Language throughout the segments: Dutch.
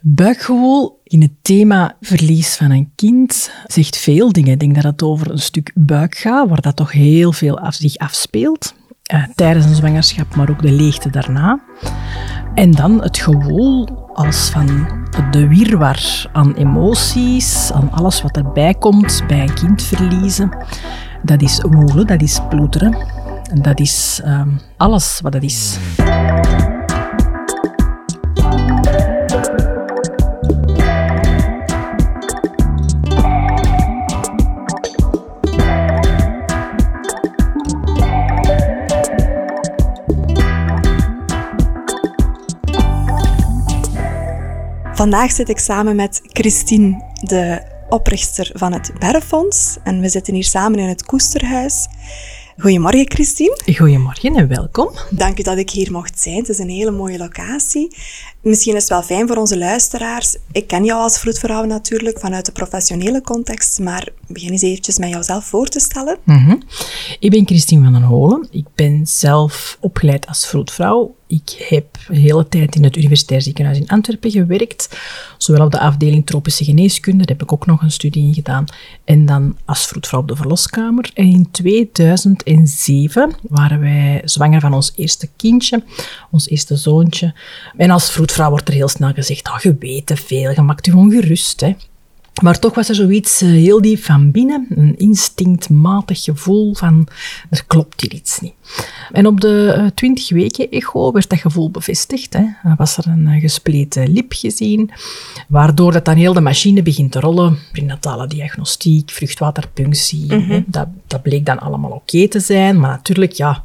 Buikgewoel in het thema verlies van een kind zegt veel dingen. Ik denk dat het over een stuk buik gaat, waar dat toch heel veel af, zich afspeelt. Uh, tijdens een zwangerschap, maar ook de leegte daarna. En dan het gewoel als van de wirwar aan emoties, aan alles wat erbij komt bij een kind verliezen. Dat is woelen, dat is ploeteren. En dat is uh, alles wat dat is. Vandaag zit ik samen met Christine, de oprichter van het Berrefonds. En we zitten hier samen in het Koesterhuis. Goedemorgen, Christine. Goedemorgen en welkom. Dank u dat ik hier mocht zijn. Het is een hele mooie locatie. Misschien is het wel fijn voor onze luisteraars. Ik ken jou als vroedvrouw natuurlijk vanuit de professionele context, maar begin eens eventjes met jouzelf voor te stellen. Mm Ik ben Christine van den Holen. Ik ben zelf opgeleid als vroedvrouw ik heb de hele tijd in het Universitair Ziekenhuis in Antwerpen gewerkt, zowel op de afdeling tropische geneeskunde, daar heb ik ook nog een studie in gedaan, en dan als vroedvrouw op de verloskamer. En in 2007 waren wij zwanger van ons eerste kindje, ons eerste zoontje. En als vroedvrouw wordt er heel snel gezegd, oh, je weet te veel, je maakt je ongerust. Hè. Maar toch was er zoiets eh, heel diep van binnen, een instinctmatig gevoel van er klopt hier iets niet. En op de 20 eh, weken echo werd dat gevoel bevestigd. Hè. Er was er een eh, gespleten lip gezien, waardoor dat dan heel de machine begint te rollen. Prenatale diagnostiek, vruchtwaterpunctie, hè. Mhm. Dat, dat bleek dan allemaal oké te zijn. Maar natuurlijk, ja,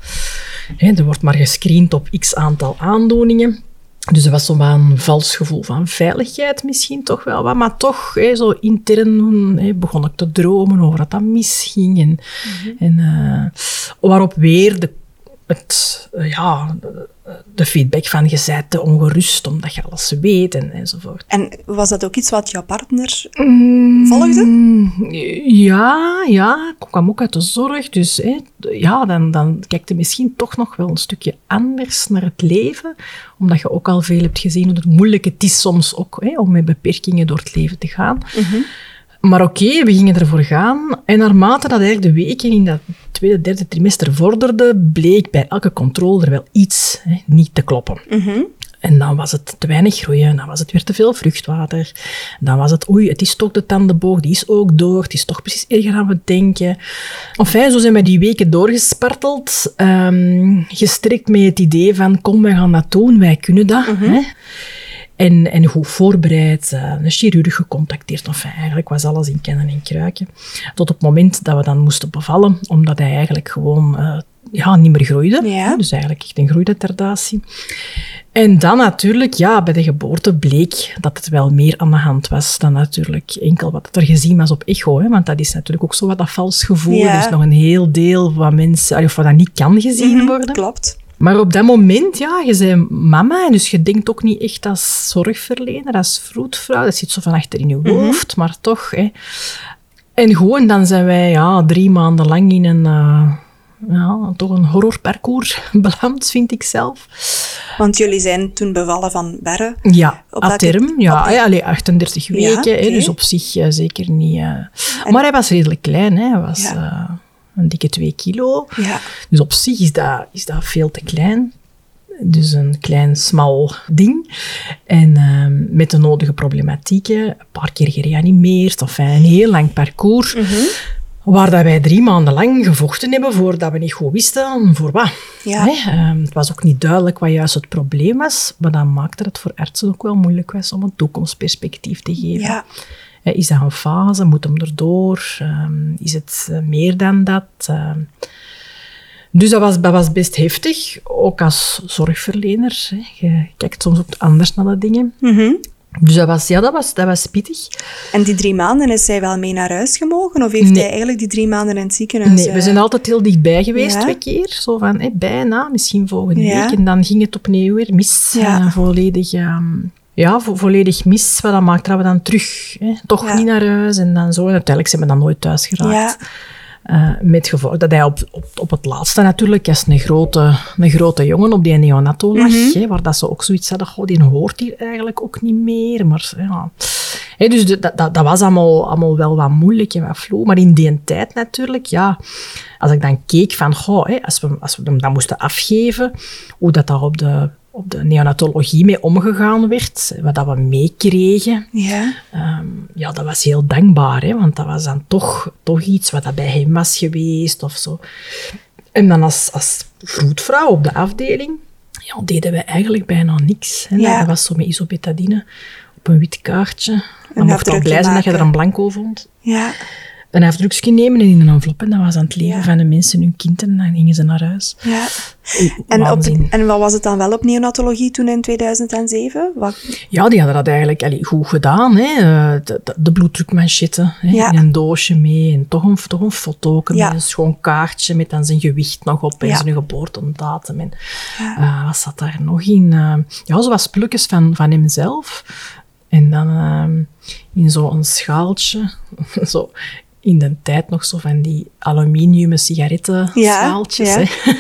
hè, er wordt maar gescreend op x aantal aandoeningen. Dus er was zo'n vals gevoel van veiligheid misschien toch wel wat. Maar toch, zo intern begon ik te dromen over dat dat misging. En, mhm. en uh, waarop weer de het, eh, ja, de feedback van je bent te ongerust omdat je alles weet en, enzovoort. En was dat ook iets wat jouw partner mm, volgde? Ja, ja, ik kwam ook uit de zorg. Dus hè, ja, dan, dan kijk je misschien toch nog wel een stukje anders naar het leven. Omdat je ook al veel hebt gezien hoe moeilijk het is soms ook hè, om met beperkingen door het leven te gaan. Mm maar oké, we gingen ervoor gaan. En naarmate dat eigenlijk de weken in dat tweede, derde trimester vorderden, bleek bij elke controle er wel iets hè, niet te kloppen. Mhm. En dan was het te weinig groeien, dan was het weer te veel vruchtwater. Dan was het, oei, het is toch de tandenboog, die is ook door, het is toch precies erger dan we denken. Enfin, zo zijn we die weken doorgesparteld, um, gestrikt met het idee van, kom, wij gaan dat doen, wij kunnen dat. Mhm. hè? En, en goed voorbereid, uh, een chirurg gecontacteerd. Enfin, eigenlijk was alles in kennen en kruiken. Tot op het moment dat we dan moesten bevallen, omdat hij eigenlijk gewoon uh, ja, niet meer groeide. Ja. Dus eigenlijk echt een groeiretardatie. En dan natuurlijk, ja, bij de geboorte bleek dat het wel meer aan de hand was dan natuurlijk enkel wat er gezien was op echo. Hè, want dat is natuurlijk ook zo wat dat vals gevoel. Ja. Dus nog een heel deel van mensen, of wat dat niet kan gezien mhm, worden. Klopt. Maar op dat moment, ja, je bent mama, en dus je denkt ook niet echt als zorgverlener, als vroedvrouw. Dat zit zo van achter in je mhm. hoofd, maar toch. Hè. En gewoon, dan zijn wij ja, drie maanden lang in een... Uh, ja, toch een horrorparcours beland, vind ik zelf. Want jullie zijn toen bevallen van Berre? Ja, op term. Ja, ja allee, 38 weken, hè, dus op zich uh, zeker niet... Uh, maar hij was redelijk klein, hè. Hij was... Ja een dikke 2 kilo. Ja. Dus op zich is dat, is dat veel te klein. Dus een klein, smal ding. En uh, met de nodige problematieken, een paar keer gereanimeerd, of een heel lang parcours. Mm -hmm. Waar dat wij drie maanden lang gevochten hebben voordat we niet goed wisten voor wat. Ja. Nee, uh, het was ook niet duidelijk wat juist het probleem was, maar dat maakte het voor artsen ook wel moeilijk was om een toekomstperspectief te geven. Ja. Is dat een fase? Moet hem erdoor? Um, is het eh, meer dan dat? Uh, dus dat was, dat was best heftig, ook als zorgverlener. Hè. Je kijkt soms ook anders naar de dingen. Mm -hmm. Dus dat was, ja, dat was, dat was pittig. En die drie maanden, is hij wel mee naar huis gemogen? Of heeft hij eigenlijk die drie maanden in het ziekenhuis... Nee, we eh, zijn altijd heel dichtbij geweest, twee keer. Zo van, hé, bijna, misschien volgende ja. week. En dan ging het opnieuw weer mis. Ja. Uh, volledig... Um, ja, volledig mis. Wat dat maakt dat we dan terug hè, toch niet naar huis en dan zo. En uiteindelijk zijn we dan nooit thuis geraakt. Uh, met gevolg dat hij op, op, op het laatste natuurlijk, als een grote, een grote jongen op die neonato lag, mm hè, waar dat ze ook zoiets hadden, goh, die hoort hier eigenlijk ook niet meer. Maar ja... Dus dat, dat, dat, was allemaal, allemaal wel wat moeilijk en wat vloe. Maar in die tijd natuurlijk, ja, als ik dan keek van, goh, als, we, als we hem dan moesten afgeven, hoe dat daar op de op de neonatologie mee omgegaan werd, wat dat we meekregen. Ja. Um, ja, dat was heel dankbaar, hè, want dat was dan toch, toch iets wat dat bij hem was geweest of zo. En dan als, als vroedvrouw op de afdeling, ja, deden wij eigenlijk bijna niks. Hè. Ja. Dat was zo met isobetadine op een wit kaartje. Dan mocht wel blij zijn dat je er een blanco vond. Ja een afdrukje nemen en in een envelop. En dat was aan het leven van de mensen, hun kind. En dan gingen ze naar huis. Ja. En, op, en wat was het dan wel op neonatologie toen in 2007? Wat? Ja, die hadden dat eigenlijk allee, goed gedaan. Hè. Eh, de, de, de bloeddrukmanchetten in een doosje mee. En toch een, toch een foto met een schoon kaartje met dan zijn gewicht nog op en zijn geboortedatum. En uh, wat zat daar nog in? Uh, ja, zo was plukjes van, van hemzelf. En dan in zo'n schaaltje, zo in de tijd nog zo van die aluminium sigaretten Ja,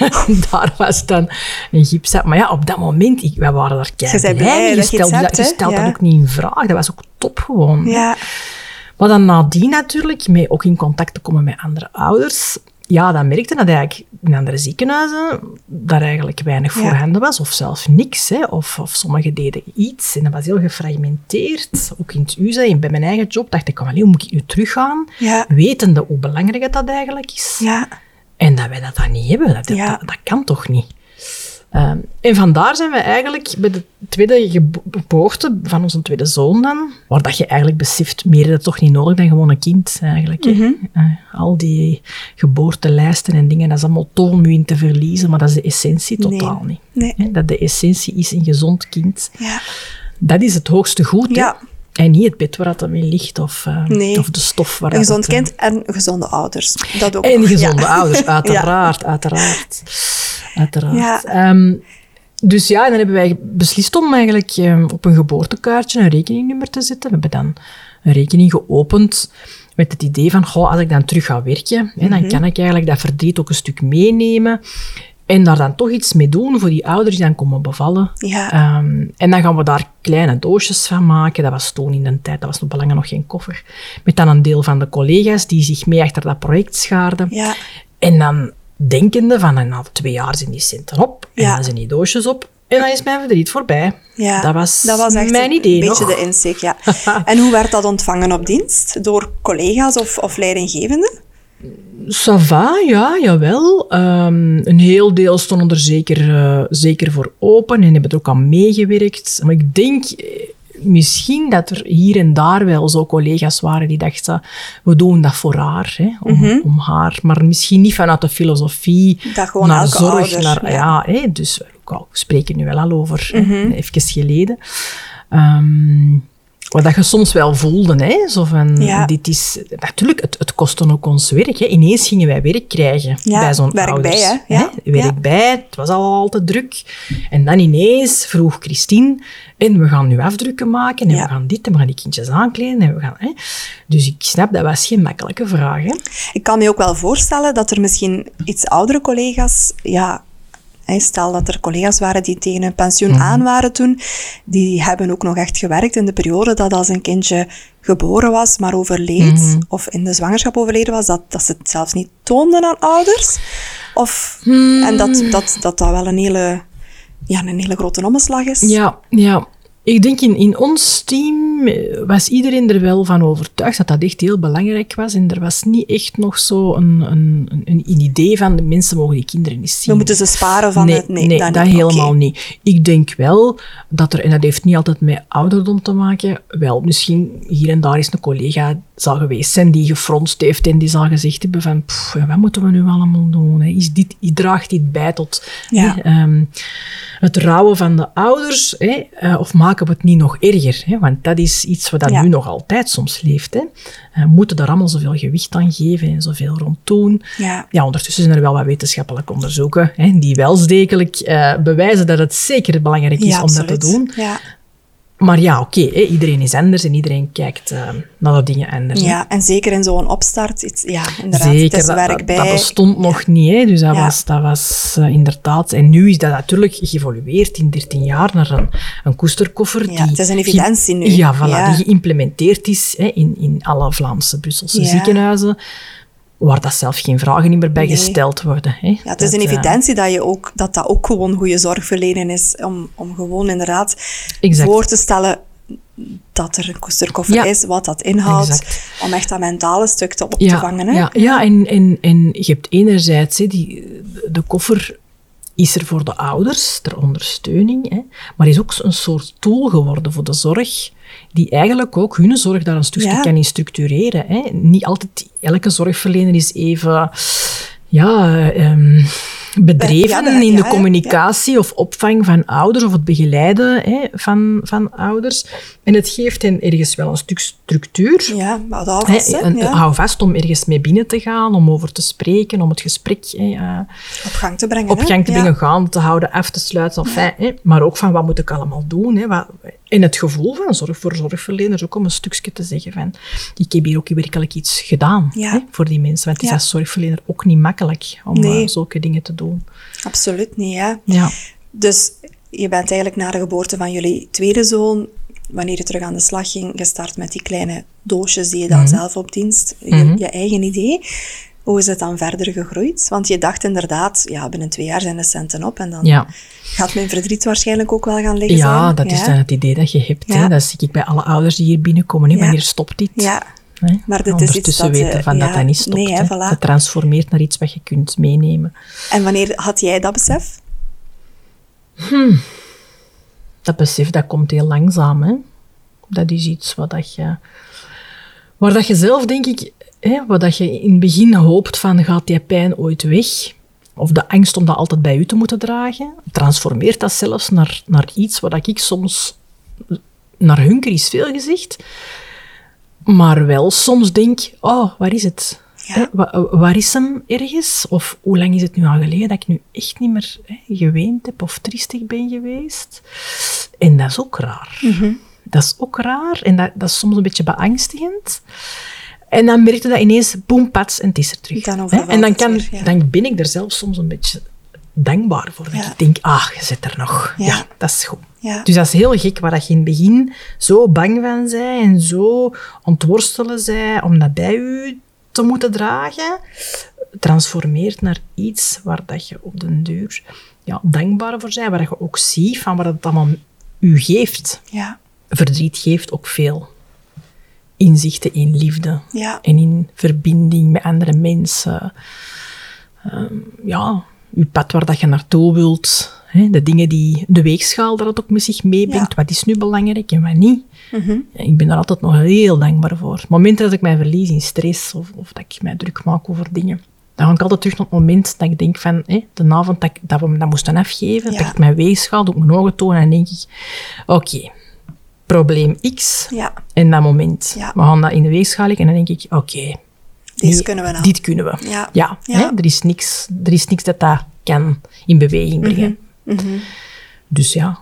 Daar was dan een gips. Maar ja, op dat moment, ik, wij waren daar keihard blij Je stelde, dat, je stelt dat ook niet in vraag. Dat was ook top gewoon. Ja. Maar dan nadien natuurlijk, mee ook in contact te komen met andere ouders, ja, dan merkte dat eigenlijk in andere ziekenhuizen daar eigenlijk weinig voorhanden was, of zelfs niks. Hè. Of, of sommigen deden iets en dat was heel gefragmenteerd. Ook in het UZA, bij mijn eigen job, dacht ik, hoe moet ik nu teruggaan? Ja. Wetende hoe belangrijk dat eigenlijk is. Ja. En dat wij dat dan niet hebben, dat, dat, dat kan toch niet? Um, en vandaar zijn we eigenlijk bij de tweede geboorte van onze tweede zoon dan, waar dat je eigenlijk beseft, meer is dat toch niet nodig dan gewoon een kind eigenlijk. Mm -hmm. uh, al die geboortelijsten en dingen, dat is allemaal toon om je in te verliezen, maar dat is de essentie totaal nee. niet. Nee. Dat de essentie is een gezond kind. Ja. Dat is het hoogste goed. Ja. En niet het bed waar dat mee ligt of, uh, nee. of de stof waar Een gezond dat, kind en gezonde ouders. Dat ook en nog. gezonde ja. ouders, uiteraard, uiteraard. Uiteraard. Ja. Um, dus ja, dan hebben wij beslist om eigenlijk um, op een geboortekaartje een rekeningnummer te zetten. We hebben dan een rekening geopend met het idee van, goh, als ik dan terug ga werken, hè, dan Mhm. kan ik eigenlijk dat verdriet ook een stuk meenemen en daar dan toch iets mee doen voor die ouders die dan komen bevallen. Ja. Um, en dan gaan we daar kleine doosjes van maken. Dat was toen in de tijd, dat was nog belangrijk nog geen koffer. Met dan een deel van de collega's die zich mee achter dat project schaarden. Ja. En dan denkende van, en na twee jaar zijn die centen op. En Ja. dan zijn die doosjes op. En dan is mijn verdriet voorbij. Ja, Dat was, dat was echt mijn een idee beetje nog. de insteek, ja. en hoe werd dat ontvangen op dienst? Door collega's of, of leidinggevenden? Ça va, ja, jawel. Ehm, een heel deel stonden er zeker, eh, zeker voor open en hebben er ook aan meegewerkt. Maar ik denk misschien dat er hier en daar wel zo collega's waren die dachten, we doen dat voor haar, hè, om, om haar. Maar misschien niet vanuit de filosofie, Mhm. Dat gewoon naar zorg, ouder, naar, ja. ja, hè, dus we spreken nu wel al over, Mhm. even geleden. Ehm, wat dat je soms wel voelde, hè? Zo van, Ja. dit is... Natuurlijk, het, het kostte ook ons werk. Hè? Ineens gingen wij werk krijgen Ja, bij zo'n werk ouders. bij, hè? Ja. Werk Ja. bij, het was al te druk. En dan ineens vroeg Christine, en we gaan nu afdrukken maken, en we gaan dit, en we gaan die kindjes aankleden, en we gaan... Hè? Dus ik snap, dat was geen makkelijke vraag, hè? Ik kan me ook wel voorstellen dat er misschien iets oudere collega's, ja, stel dat er collega's waren die tegen een pensioen Mhm. aan waren toen, die hebben ook nog echt gewerkt in de periode dat als een kindje geboren was, maar overleed, Mhm. of in de zwangerschap overleden was, dat, dat ze het zelfs niet toonden aan ouders. Of, Hmm. En dat dat, dat dat wel een hele, ja, een hele grote omslag is. Ja, ja. Ik denk in, in ons team eh, was iedereen er wel van overtuigd dat dat echt heel belangrijk was. En er was niet echt nog zo een, een, een, een idee van de mensen mogen die kinderen niet zien. We moeten ze sparen van nee, het... Nee, nee, dat, helemaal niet. Ik denk wel dat er, en dat heeft niet altijd met ouderdom te maken, wel misschien hier en daar is een collega zal geweest zijn die gefronst heeft en die zal gezegd hebben van, "Pff, wat moeten we nu allemaal doen? Hè? Is dit, draagt dit bij tot Ja. hè, ehm, het rouwen van de ouders? Hè? Eh, of maken we het niet nog erger? Hè? Want dat is iets wat dat Ja. nu nog altijd soms leeft. Hè? Eh, moeten daar allemaal zoveel gewicht aan geven en zoveel rond doen? Ja. Ja, ondertussen zijn er wel wat wetenschappelijke onderzoeken hè, die wel degelijk eh, bewijzen dat het zeker belangrijk is om dat te doen. Maar ja, oké, iedereen is anders en iedereen kijkt uh, naar de dingen anders. hè. Ja, en zeker in zo'n opstart, iets, ja, inderdaad, het Zeker, is dat, werk dat, bij. dat bestond nog niet. Hè. Dus dat Ja. was, dat was eh, inderdaad... En nu is dat natuurlijk geëvolueerd in 13 jaar naar een, een koesterkoffer. Ja, die het is een evidentie nu. Ja, voilà, die geïmplementeerd is hè, in, in alle Vlaamse Brusselse ziekenhuizen, waar dat zelf geen vragen meer bij Nee. gesteld worden. Hè. Ja, het is Dat, een eh, evidentie dat, je ook, dat dat ook gewoon goede zorg verlenen is. Om, om gewoon inderdaad Exact. voor te stellen dat er een koesterkoffer Ja. is, wat dat inhoudt. Exact. Om echt dat mentale stuk te op ja, te vangen. Hè? Ja, ja en, en, en je hebt enerzijds, die, de koffer is er voor de ouders, ter ondersteuning, hè, maar is ook een soort tool geworden voor de zorg, die eigenlijk ook hun zorg daar een stukje Ja. kan in structureren. Hè. Niet altijd, elke zorgverlener is even... Ja, ehm, bedreven Ja, de- in de communicatie of opvang van ouders of het begeleiden hè, van, van ouders. En het geeft hen ergens wel een stuk structuur. Ja, maar hè, een- ja. Hou vast om ergens mee binnen te gaan, om over te spreken, om het gesprek hè, op gang te brengen. op gang te brengen, gaan te houden, af te sluiten. Enfin, hè, maar ook van wat moet ik allemaal doen. Hè, wat, en het gevoel van zorg voor zorgverleners ook om een stukje te zeggen van ik heb hier ook werkelijk iets gedaan Ja. hè, voor die mensen. Want het is als zorgverlener ook niet makkelijk om Nee. eh, zulke dingen te doen. Absoluut niet, ja. Ja. Dus je bent eigenlijk na de geboorte van jullie tweede zoon, wanneer je terug aan de slag ging, gestart met die kleine doosjes die je dan zelf op dienst, je, Mhm. je eigen idee. Hoe is het dan verder gegroeid? Want je dacht inderdaad, ja, binnen twee jaar zijn de centen op en dan Ja. gaat mijn verdriet waarschijnlijk ook wel gaan liggen Ja, zijn. dat is dan het idee dat je hebt. Hè. Dat zie ik bij alle ouders die hier binnenkomen. Hè. Wanneer stopt dit? Ja, Hè? Maar dit is iets dat, weten eh, van dat dat niet stopt. nee, hè, voilà. Dat transformeert naar iets wat je kunt meenemen. en wanneer had jij dat besef? Dat besef dat komt heel langzaam. Hè? Dat is iets wat dat je, waar dat je zelf, denk ik, hè, wat dat je in het begin hoopt van gaat die pijn ooit weg? Of de angst om dat altijd bij u te moeten dragen, transformeert dat zelfs naar, naar iets wat ik soms naar hunker is veel gezegd, maar wel soms denk, oh, waar is het? Ja. Hè, waar is hem ergens? Of hoe lang is het nu al geleden dat ik nu echt niet meer hè, geweend heb of triestig ben geweest? En dat is ook raar. Mhm. Dat is ook raar en dat, dat is soms een beetje beangstigend. En dan merkte dat ineens, boem, pats, en het is er terug. Dan En dan, kan, weer, ja. dan ben ik er zelf soms een beetje dankbaar voor. Dat Ja. ik denk, ah, je zit er nog. Ja. Ja, dat is goed. Ja. Dus dat is heel gek, waar dat je in het begin zo bang van zij en zo ontworstelen zij om dat bij u te moeten dragen, transformeert naar iets waar dat je op den deur ja, dankbaar voor bent, waar je ook ziet van wat het allemaal u geeft. Ja, Verdriet geeft ook veel inzichten in liefde ja, en in verbinding met andere mensen. Ehm, ja, uw pad waar dat je naartoe wilt. Hè, de dingen die de weegschaal dat het ook met zich meebrengt. Ja. Wat is nu belangrijk en wat niet. Mhm. Ik ben daar altijd nog heel dankbaar voor. Het moment dat ik mij verlies in stress of, of dat ik mij druk maak over dingen, dan ga ik altijd terug naar het moment dat ik denk van, hè, de avond dat, ik, dat we dat moesten afgeven, Ja. dat ik mijn weegschaal, doe ik mijn ogen tonen en denk ik, oké, probleem X, ja. en dat moment. Ja. We gaan dat in de weegschaal leggen en dan denk ik, oké, nu- kunnen we nou. dit kunnen we. Ja. Hè? Er, is niks, er is niks dat dat kan in beweging brengen. Mhm. Dus ja,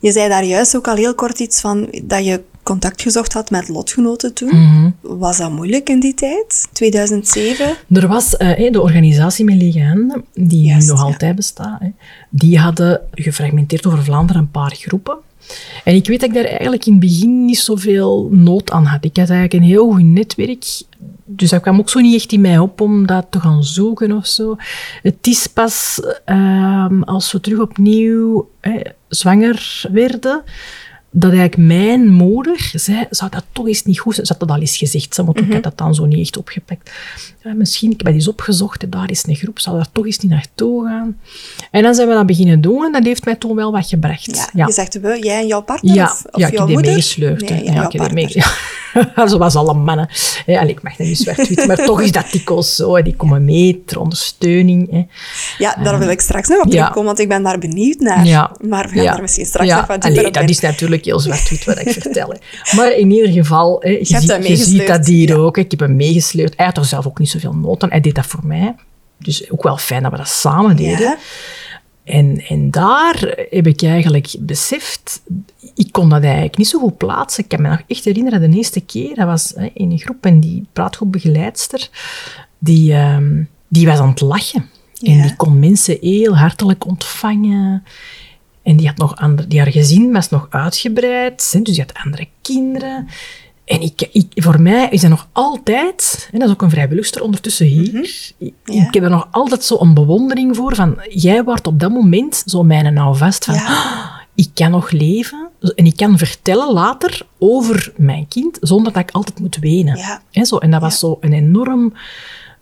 Je zei daar juist ook al heel kort iets van dat je contact gezocht had met lotgenoten toen. Mhm. Was dat moeilijk in die tijd? 2007? Er was eh, de organisatie met lege handen, die Juist, nu nog ja. altijd bestaat, hè, die hadden gefragmenteerd over Vlaanderen een paar groepen. En ik weet dat ik daar eigenlijk in het begin niet zoveel nood aan had. Ik had eigenlijk een heel goed netwerk. Dus dat kwam ook zo niet echt in mij op om dat te gaan zoeken of zo. Het is pas ehm, als we terug opnieuw zwanger werden, dat eigenlijk mijn moeder zei, zou dat toch eens niet goed zijn? Ze had dat al eens gezegd, ze, maar ik had dat dan zo niet echt opgepakt. Ja, misschien, ik heb dat eens opgezocht, en daar is een groep, zou daar toch eens niet naartoe gaan? En dan zijn we dat beginnen doen en dat heeft mij toen wel wat gebracht. Ja. Je zegt we, jij en jouw partner? Ja, of, of ja ik jouw heb meegesleurd. Nee, ja, ik heb die partner. meege- Zoals alle mannen. Allee, ik mag dat niet zwart-wit, maar toch is dat dikwijls zo. hè. Die komen mee ter ondersteuning. Hè. Ja, daar wil ik straks nog op ja. terugkomen, want ik ben daar benieuwd naar. Ja. Maar we gaan daar misschien straks nog wat dieper op dat in. is natuurlijk heel zwart-wit wat ik vertel. hè. Maar in ieder geval, hè, je, ziet, je ziet dat ja. ook. hè. Ik heb hem meegesleurd. Hij had er zelf ook niet zoveel nood aan. Hij deed dat voor mij. Dus ook wel fijn dat we dat samen deden. En, en daar heb ik eigenlijk beseft, ik kon dat eigenlijk niet zo goed plaatsen. Ik kan me nog echt herinneren, de eerste keer, dat was hè, in een groep en die praatgroepbegeleidster, die, ehm, die was aan het lachen. En die kon mensen heel hartelijk ontvangen. En die had nog andere, die haar gezin was nog uitgebreid, hè, dus die had andere kinderen. En ik, ik, voor mij is dat nog altijd, en dat is ook een vrijwilligster ondertussen hier, ik, Mhm. Ja. ik heb er nog altijd zo een bewondering voor van, jij wordt op dat moment zo mijn nou vast van, Ja. "Ah, ik kan nog leven en ik kan vertellen later over mijn kind zonder dat ik altijd moet wenen. Ja. Hè, zo, en dat was zo een enorm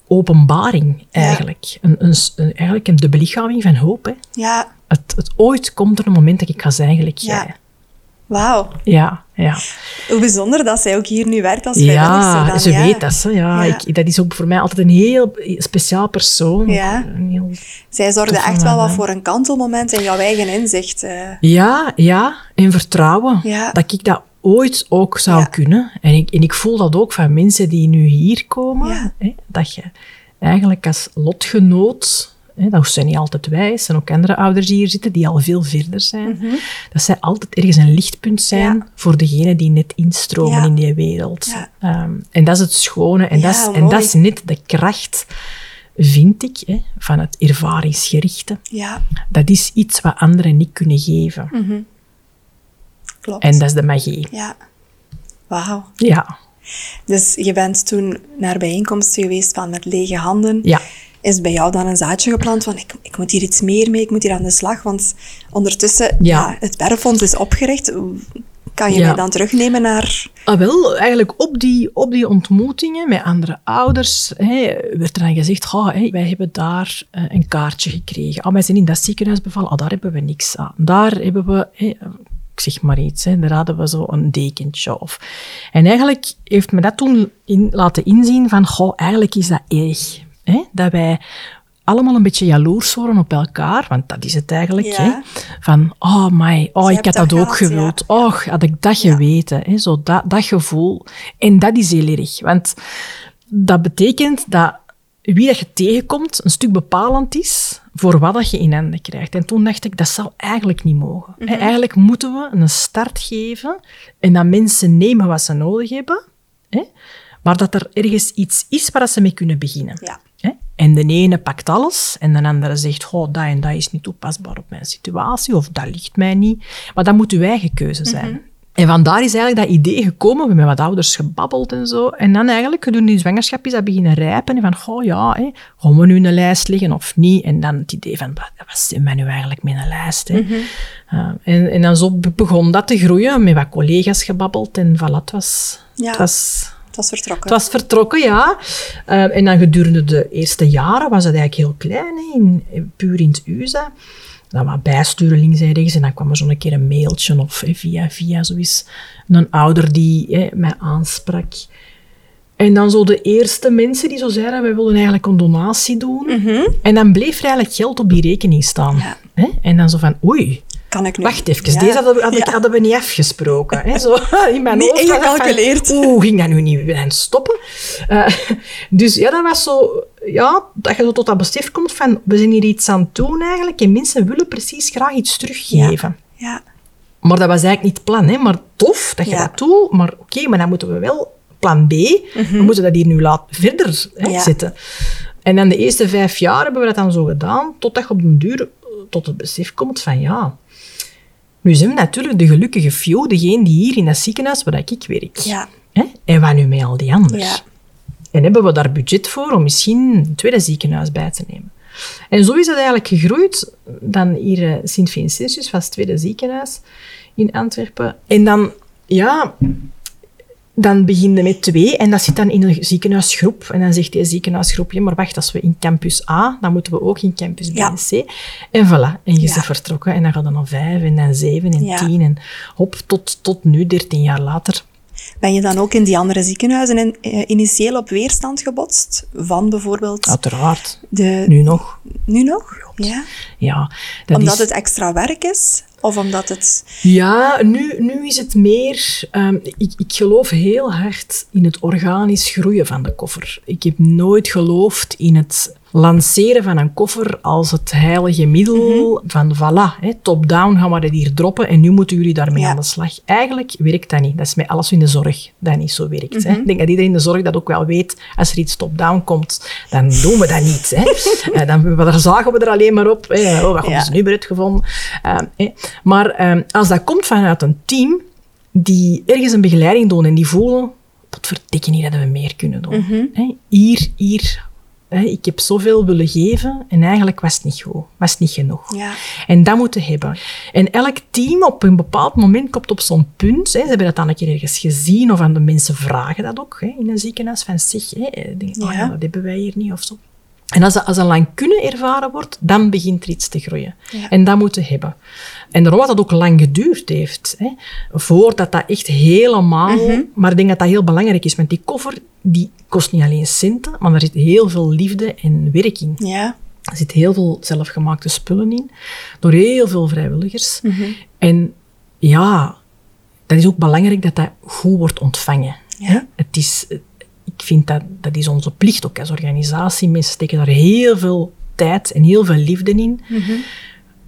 openbaring eigenlijk. Een, een, een- eigenlijk een, de belichaming van hoop. Hè. Ja, Het, het ooit komt er een moment dat ik ga zijn gelijk Ja. jij. Wauw. Ja, ja. Hoe bijzonder dat zij ook hier nu werkt als vrijwilligster. Ja, ze ja. weet dat. Ze, ja, Ja. Ik, dat is ook voor mij altijd een heel speciaal persoon. Ja. Heel- Zij zorgde echt wel wat voor een kantelmoment in jouw eigen inzicht. eh. Ja, ja, en vertrouwen. Ja. Dat ik dat ooit ook zou Ja. kunnen. En ik, en ik voel dat ook van mensen die nu hier komen. Ja. Hè, dat je eigenlijk als lotgenoot, dat zijn niet altijd wijs, en ook andere ouders die hier zitten, die al veel verder zijn, dat zij altijd ergens een lichtpunt zijn Mhm. Ja. voor degenen die net instromen Ja. in die wereld. Ja. Ehm, en dat is het schone. En, dat, is, en dat is net de kracht, vind ik, hè, van het ervaringsgerichte. Ja, Dat is iets wat anderen niet kunnen geven. klopt. En dat is de magie. Ja. Wauw. Ja, Dus je bent toen naar bijeenkomsten geweest van met lege handen. ja. Is bij jou dan een zaadje geplant van ik, ik moet hier iets meer mee, ik moet hier aan de slag? Want ondertussen, ja. Ja. het Bergfonds is opgericht. Kan je Ja. mij dan terugnemen naar... Ah, wel, eigenlijk op die, op die ontmoetingen met andere ouders hè, werd er dan gezegd, "Oh, hè, wij hebben daar eh, een kaartje gekregen. Ah, wij zijn in dat ziekenhuis bevallen, ah, daar hebben we niks aan. Daar hebben we, hè, ik zeg maar iets, hè, daar hadden we zo een dekentje. Of. En eigenlijk heeft me dat toen in, laten inzien van, goh, eigenlijk is dat erg. Hè, dat wij allemaal een beetje jaloers worden op elkaar, want dat is het eigenlijk. Ja. Hè, van, oh my, oh, ik had dat ook gehad, ja. gewild. Och, had ik dat geweten. Hè, zo dat, dat gevoel. En dat is heel erg. Want dat betekent dat wie dat je tegenkomt een stuk bepalend is voor wat dat je in handen krijgt. En toen dacht ik, dat zou eigenlijk niet mogen. Hè, Eigenlijk moeten we een start geven en dat mensen nemen wat ze nodig hebben. Hè, maar dat er ergens iets is waar ze mee kunnen beginnen. Ja. En de ene pakt alles en de andere zegt, oh, dat en dat is niet toepasbaar op mijn situatie of dat ligt mij niet. Maar dat moet uw eigen keuze zijn. En vandaar is eigenlijk dat idee gekomen, we hebben met wat ouders gebabbeld en zo. En dan eigenlijk, gedurende die zwangerschap, is dat beginnen rijpen. En van, oh ja, hè, gaan we nu een lijst leggen of niet? En dan het idee van, wat wat zijn wij nu eigenlijk met een lijst? Hè? Uh, en, en dan zo be- begon dat te groeien, met wat collega's gebabbeld. En voilà, het was... Ja. Het was Het was vertrokken. het was vertrokken, ja. Eh, en dan gedurende de eerste jaren was het eigenlijk heel klein, hè, in, puur in het USA. Dan wat bijsturen links en rechts en dan kwam er zo'n keer een mailtje of hè, via via zoiets. Een ouder die hè, mij aansprak. En dan zo de eerste mensen die zo zeiden, wij willen eigenlijk een donatie doen. En dan bleef er eigenlijk geld op die rekening staan. Ja. Hè? En dan zo van, oei, Kan ik nu... Wacht even, Ja. deze hadden we, hadden, Ja. hadden we niet afgesproken. Hè? Zo, in mijn Niet ingecalculeerd. Oeh, ging dat nu niet aan stoppen? Eh, dus ja, dat was zo... Ja, dat je zo tot dat besef komt van, we zijn hier iets aan het doen eigenlijk en mensen willen precies graag iets teruggeven. Ja. Maar dat was eigenlijk niet het plan, hè? maar tof dat je dat doet. Maar oké, maar dan moeten we wel plan B, we moeten dat hier nu laten verder hè, Mhm. Zetten. En dan de eerste vijf jaar hebben we dat dan zo gedaan, totdat je op den duur tot het besef komt van ja, nu zijn we natuurlijk de gelukkige few, degene die hier in dat ziekenhuis waar ik werk. Ja. Hè? En wat nu met al die anderen? Ja. En hebben we daar budget voor om misschien een tweede ziekenhuis bij te nemen? En zo is het eigenlijk gegroeid. Dan hier eh, Sint-Vincentius was het tweede ziekenhuis in Antwerpen. En dan, ja, dan begin je met twee en dat zit dan in een ziekenhuisgroep. En dan zegt die ziekenhuisgroep, ja, maar wacht, als we in campus A, dan moeten we ook in campus B Ja. en C. En voilà, en je Ja. bent vertrokken. En dan gaat dan vijf en dan zeven en Ja. tien. En hop, tot, tot nu, dertien jaar later. Ben je dan ook in die andere ziekenhuizen in, eh, initieel op weerstand gebotst? Van bijvoorbeeld Uiteraard. de... Nu nog. Nu nog? Ja. Ja, dat Omdat is... het extra werk is? Of omdat het... Ja, nu, nu is het meer... ehm, ik, ik geloof heel hard in het organisch groeien van de koffer. Ik heb nooit geloofd in het lanceren van een koffer als het heilige middel van voilà, top-down gaan we dat hier droppen en nu moeten jullie daarmee Ja. aan de slag. Eigenlijk werkt dat niet. Dat is met alles in de zorg dat niet zo werkt. hè. Ik denk dat iedereen in de zorg dat ook wel weet. Als er iets top-down komt, dan doen we dat niet. Hè. Eh, dan daar zagen we er alleen maar op. Hè. Oh, wat hebben Ja. ze nu weer uitgevonden? Eh, hè. Maar eh, als dat komt vanuit een team die ergens een begeleiding doen en die voelen, wat verdikken dat we meer kunnen doen. Hè, Hier, hier, hè, ik heb zoveel willen geven en eigenlijk was het niet goed, was het niet genoeg. Ja. En dat moeten hebben. En elk team op een bepaald moment komt op zo'n punt. Hè, ze hebben dat dan een keer ergens gezien of aan de mensen vragen dat ook in een ziekenhuis. Van zeg, hè, denk, oh Ja. ja, dat hebben wij hier niet of zo. En als dat, als dat lang kunnen ervaren wordt, dan begint er iets te groeien. Ja. En dat moeten hebben. En daarom dat dat ook lang geduurd heeft. Hè, voordat dat echt helemaal... Mhm. Maar ik denk dat dat heel belangrijk is. Want die koffer die kost niet alleen centen, maar er zit heel veel liefde en werk in. Ja. Er zit heel veel zelfgemaakte spullen in, door heel veel vrijwilligers. Mhm. En ja, dat is ook belangrijk dat dat goed wordt ontvangen. Ja. Het is, ik vind dat, dat is onze plicht ook als organisatie. Mensen steken daar heel veel tijd en heel veel liefde in.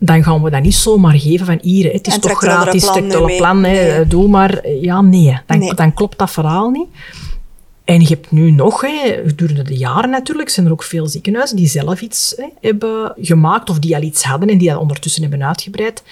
Dan gaan we dat niet zomaar geven van hier, het is En toch gratis, trek mee. plan, hè, Nee. doe maar. Ja, nee, dan, Nee. dan klopt dat verhaal niet. En je hebt nu nog, hè, gedurende de jaren natuurlijk, zijn er ook veel ziekenhuizen die zelf iets hè, hebben gemaakt of die al iets hadden en die dat ondertussen hebben uitgebreid.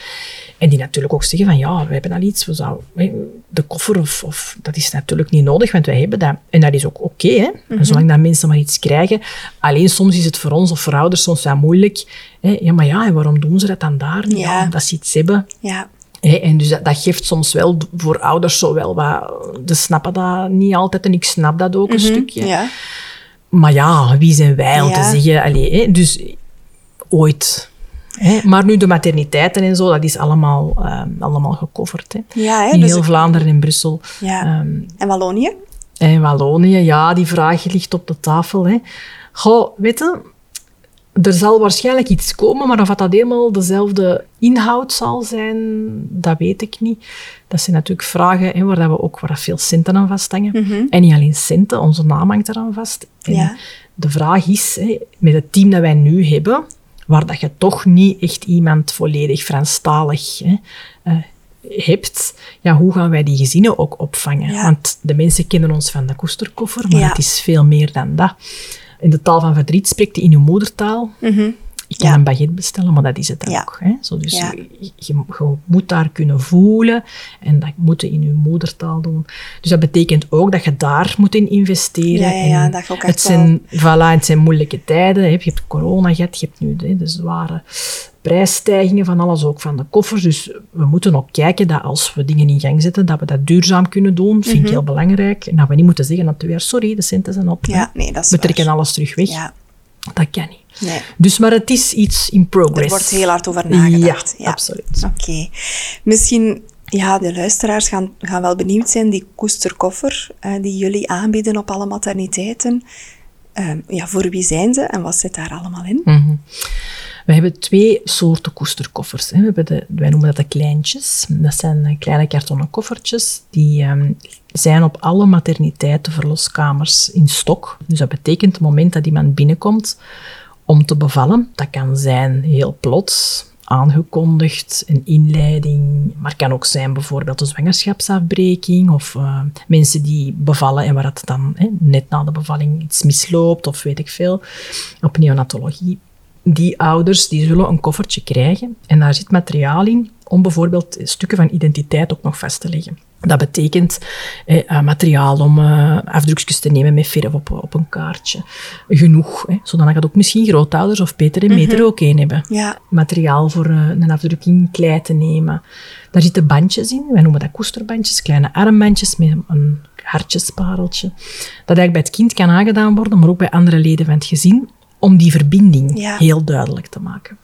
En die natuurlijk ook zeggen van ja, we hebben al iets, we zouden, hè, de koffer of, of dat is natuurlijk niet nodig, want wij hebben dat. En dat is ook oké, hè. Mhm. Zolang dat mensen maar iets krijgen. Alleen soms is het voor ons of voor ouders soms wel moeilijk. Hè. Ja, maar ja, en waarom doen ze dat dan daar niet? Ja. omdat ze iets hebben. Ja. En dus dat, dat geeft soms wel voor ouders zo wel wat... Ze snappen dat niet altijd en ik snap dat ook een stukje. Ja. Maar ja, wie zijn wij om Ja. te zeggen... Allee, dus ooit... Maar nu de materniteiten en zo, dat is allemaal, eh, allemaal gecoverd. Ja, In dus heel Vlaanderen en Brussel. Ehm, En Wallonië? en Wallonië, ja, die vraag ligt op de tafel. Hè. Goh, weet je, er zal waarschijnlijk iets komen, maar of dat helemaal dezelfde inhoud zal zijn, dat weet ik niet. Dat zijn natuurlijk vragen hè, waar dat we ook waar veel centen aan vasthangen. En niet alleen centen, onze naam hangt eraan vast. En Ja. De vraag is, hè, met het team dat wij nu hebben, waar dat je toch niet echt iemand volledig Franstalig hè, eh, hebt, ja, hoe gaan wij die gezinnen ook opvangen? Ja. Want de mensen kennen ons van de koesterkoffer, maar Ja. het is veel meer dan dat. In de taal van verdriet spreekt je in je moedertaal. Ik kan Ja. een baguette bestellen, maar dat is het dan Ja. ook. Hè? Zo, dus Ja. je, je, je moet daar kunnen voelen en dat moet je in je moedertaal doen. Dus dat betekent ook dat je daar moet in investeren. Ja, ja, En dat je ook het echt zijn, voilà, het zijn moeilijke tijden. hè. Je hebt corona gehad, je hebt nu de, de zware prijsstijgingen van alles, ook van de koffers. Dus we moeten ook kijken dat als we dingen in gang zetten, dat we dat duurzaam kunnen doen. vind ik heel belangrijk. En dat we niet moeten zeggen na twee jaar, sorry, de centen zijn op. Ja, nee, dat is we trekken alles terug weg. Ja. Dat kan niet. Nee. Dus, maar het is iets in progress. Er wordt heel hard over nagedacht. Ja, absoluut. Oké. Misschien, ja, de luisteraars gaan, gaan wel benieuwd zijn, die koesterkoffer eh, die jullie aanbieden op alle materniteiten. Ehm, ja, voor wie zijn ze en wat zit daar allemaal in? Mhm. We hebben twee soorten koesterkoffers. hè. We hebben de, wij noemen dat de kleintjes. Dat zijn kleine kartonnen koffertjes. Die ehm, zijn op alle materniteiten, verloskamers in stok. Dus dat betekent het moment dat iemand binnenkomt om te bevallen. Dat kan zijn heel plots, aangekondigd, een inleiding. Maar kan ook zijn bijvoorbeeld een zwangerschapsafbreking of eh, mensen die bevallen en waar het dan hè, net na de bevalling iets misloopt of weet ik veel. Op neonatologie die ouders die zullen een koffertje krijgen en daar zit materiaal in om bijvoorbeeld stukken van identiteit ook nog vast te leggen. Dat betekent eh, eh, materiaal om eh, afdrukjes te nemen met verf op, op een kaartje. Genoeg, hè, zodat ook misschien grootouders of Peter en Meter ook één hebben. Ja. Materiaal voor eh, een afdrukking klei te nemen. Daar zitten bandjes in, wij noemen dat koesterbandjes, kleine armbandjes met een hartjespareltje. Dat eigenlijk bij het kind kan aangedaan worden, maar ook bij andere leden van het gezin, om die verbinding Ja. heel duidelijk te maken.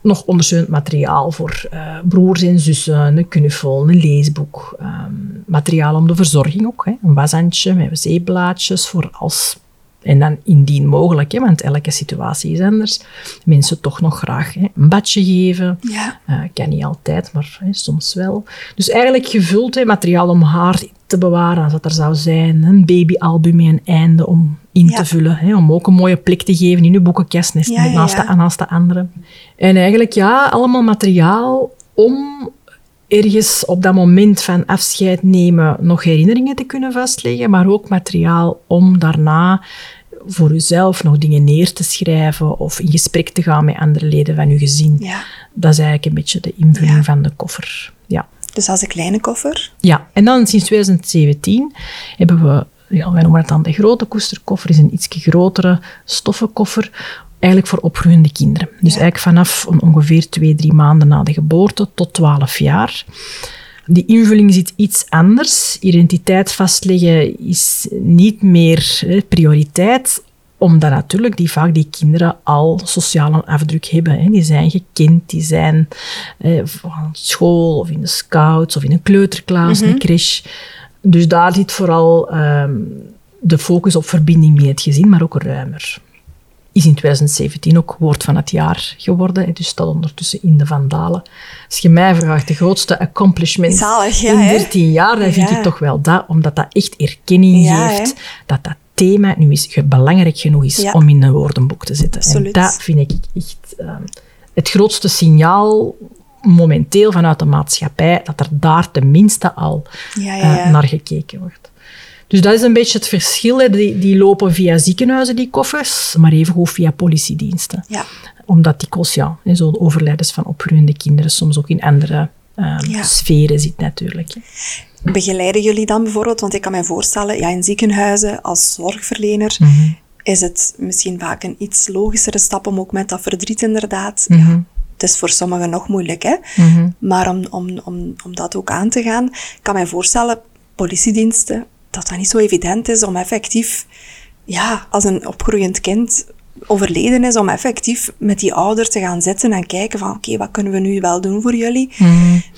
Nog ondersteunend materiaal voor eh, broers en zussen, een knuffel, een leesboek. ehm, materiaal om de verzorging ook, hè. een washandje met zeeblaadjes voor als En dan indien mogelijk, hè, want elke situatie is anders, mensen toch nog graag hè, een badje geven. Ja. Uh, kan niet altijd, maar hè, soms wel. Dus eigenlijk gevuld hè, materiaal om haar te bewaren als dat er zou zijn. Een babyalbum met een einde om in Ja. te vullen. Hè, om ook een mooie plek te geven in uw boekenkast naast, Ja. De, naast de andere. En eigenlijk ja, allemaal materiaal om ergens op dat moment van afscheid nemen nog herinneringen te kunnen vastleggen, maar ook materiaal om daarna voor uzelf nog dingen neer te schrijven of in gesprek te gaan met andere leden van uw gezin. Ja. Dat is eigenlijk een beetje de invulling Ja. van de koffer. Ja. Dus is een kleine koffer. ja, en dan sinds 2017 hebben we, ja, wij noemen het dan de grote koesterkoffer, is een iets grotere stoffenkoffer, eigenlijk voor opgroeiende kinderen. Dus eigenlijk vanaf on- ongeveer twee, drie maanden na de geboorte tot 12 jaar. Die invulling zit iets anders. Identiteit vastleggen is niet meer hè, prioriteit, omdat natuurlijk die, vaak die kinderen al sociale afdruk hebben. Hè. Die zijn gekend, die zijn eh, van school of in de scouts of in een kleuterklas, een crèche. Dus daar zit vooral ehm, de focus op verbinding met het gezin, maar ook ruimer. Is in 2017 ook woord van het jaar geworden. Dus staat ondertussen in de Vandalen. Als je mij vraagt, de grootste accomplishment Zalig, ja, in hè? 13 jaar, dan vind ik toch wel dat, omdat dat echt erkenning Ja, geeft. hè? Dat dat thema nu is, belangrijk genoeg is om in een woordenboek te zetten. En dat vind ik echt ehm, het grootste signaal momenteel vanuit de maatschappij, dat er daar tenminste al eh, naar gekeken wordt. Dus dat is een beetje het verschil. Hè. Die, die lopen via ziekenhuizen, die koffers, maar evengoed via politiediensten. Ja. Omdat dikwijls, ja, hè, zo de overlijdens van opgroeiende kinderen soms ook in andere ehm, Ja. sferen zit natuurlijk. hè. Begeleiden jullie dan bijvoorbeeld? Want ik kan me voorstellen, ja, in ziekenhuizen als zorgverlener Mhm. is het misschien vaak een iets logischere stap om ook met dat verdriet inderdaad. Mhm. Ja, het is voor sommigen nog moeilijk, hè? Mhm. Maar om, om, om, om dat ook aan te gaan, kan mij voorstellen, politiediensten, dat dat niet zo evident is om effectief, ja, als een opgroeiend kind overleden is, om effectief met die ouder te gaan zitten en kijken van, oké, wat kunnen we nu wel doen voor jullie?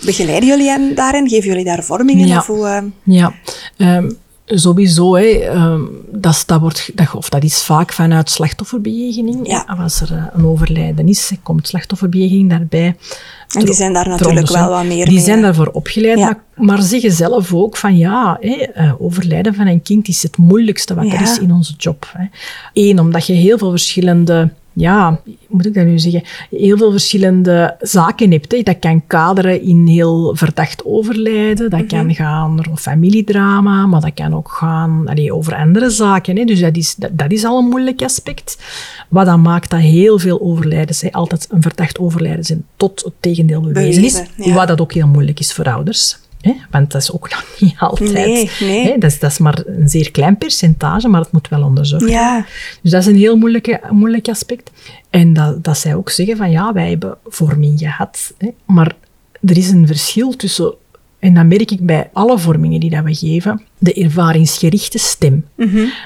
Begeleiden jullie hen daarin? Geven jullie daar vormingen? Ja. Of hoe, eh, Ja, ehm, sowieso. Hè, ehm, dat, is- dat, wordt, dat, of dat is vaak vanuit slachtofferbejegening. Ja. Als er eh, een overlijden is, komt slachtofferbejegening daarbij. En die zijn daar natuurlijk wel wat meer Die mee, zijn daarvoor opgeleid, Ja. maar, maar zeggen zelf ook van ja, eh, overlijden van een kind is het moeilijkste wat er is in onze job. Hè. Eén, omdat je heel veel verschillende, ja, moet ik dat nu zeggen, heel veel verschillende zaken hebt. Hè. Dat kan kaderen in heel verdacht overlijden, dat kan gaan over familiedrama, maar dat kan ook gaan allee, over andere zaken. Hè. Dus dat is, dat, dat is al een moeilijk aspect. Wat dan maakt dat heel veel overlijdens hè, altijd een verdacht overlijden zijn tot het tegendeel bewezen, Bewezen, is. ja. Wat dat ook heel moeilijk is voor ouders. Hè? Want dat is ook nog niet altijd. Nee, nee. Hè? Dat, is, dat is maar een zeer klein percentage, maar het moet wel onderzocht worden. Ja, Dus dat is een heel moeilijke, moeilijk aspect. En dat, dat zij ook zeggen van ja, wij hebben vorming gehad, hè, maar er is een verschil tussen, en dat merk ik bij alle vormingen die dat we geven, de ervaringsgerichte stem.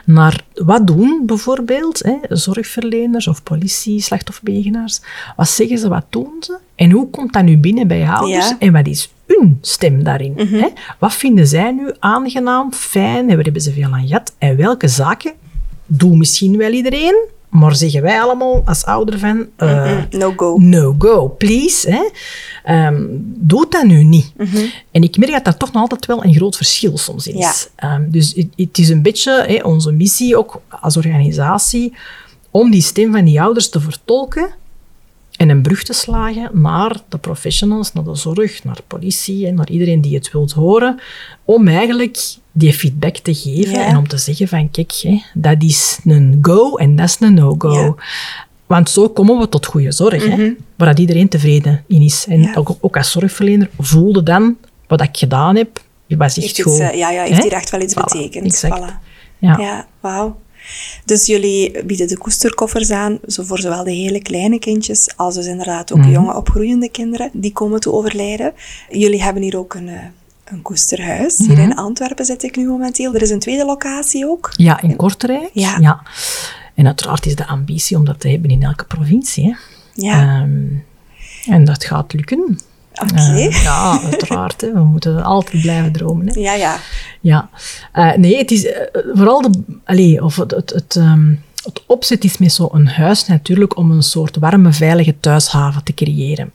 Naar wat doen bijvoorbeeld hè, zorgverleners of politie, slachtofferbegenaars, wat zeggen ze, wat doen ze? En hoe komt dat nu binnen bij ouders? Ja. En wat is hun stem daarin? Hè? Wat vinden zij nu aangenaam, fijn en waar hebben ze veel aan gehad? En welke zaken doen misschien wel iedereen, maar zeggen wij allemaal als ouder van... eh, no go. No go, please. Hè. Ehm, doe dat nu niet. En ik merk dat daar toch nog altijd wel een groot verschil soms in is. Ehm, dus het, het is een beetje hè, onze missie ook als organisatie om die stem van die ouders te vertolken en een brug te slagen naar de professionals, naar de zorg, naar de politie en naar iedereen die het wilt horen, om eigenlijk die feedback te geven Ja. en om te zeggen van kijk, hè, dat is een go en dat is een no-go. Want zo komen we tot goede zorg, hè, waar dat iedereen tevreden in is. En Ja. ook, ook als zorgverlener voelde dan wat ik gedaan heb, was echt Heeft goed. eh, ja, ja, heeft Hè? hier echt wel iets Voilà, betekend. exact. Voilà. Ja. Ja, wauw. Dus jullie bieden de koesterkoffers aan, zo voor zowel de hele kleine kindjes als dus inderdaad Mhm. ook jonge opgroeiende kinderen die komen te overlijden. Jullie hebben hier ook een, eh, een koesterhuis. Hier Mhm. in Antwerpen zit ik nu momenteel. Er is een tweede locatie ook. Ja, in Kortrijk. Ja. En uiteraard is de ambitie om dat te hebben in elke provincie. Hè. Ja, Ehm, en dat gaat lukken. oké. Eh, ja, uiteraard. Hè. We moeten altijd blijven dromen. Hè. ja, ja. Ja. Uh, nee, het is uh, vooral de... Allez, of het... het, het um, het opzet is met zo'n huis natuurlijk om een soort warme, veilige thuishaven te creëren.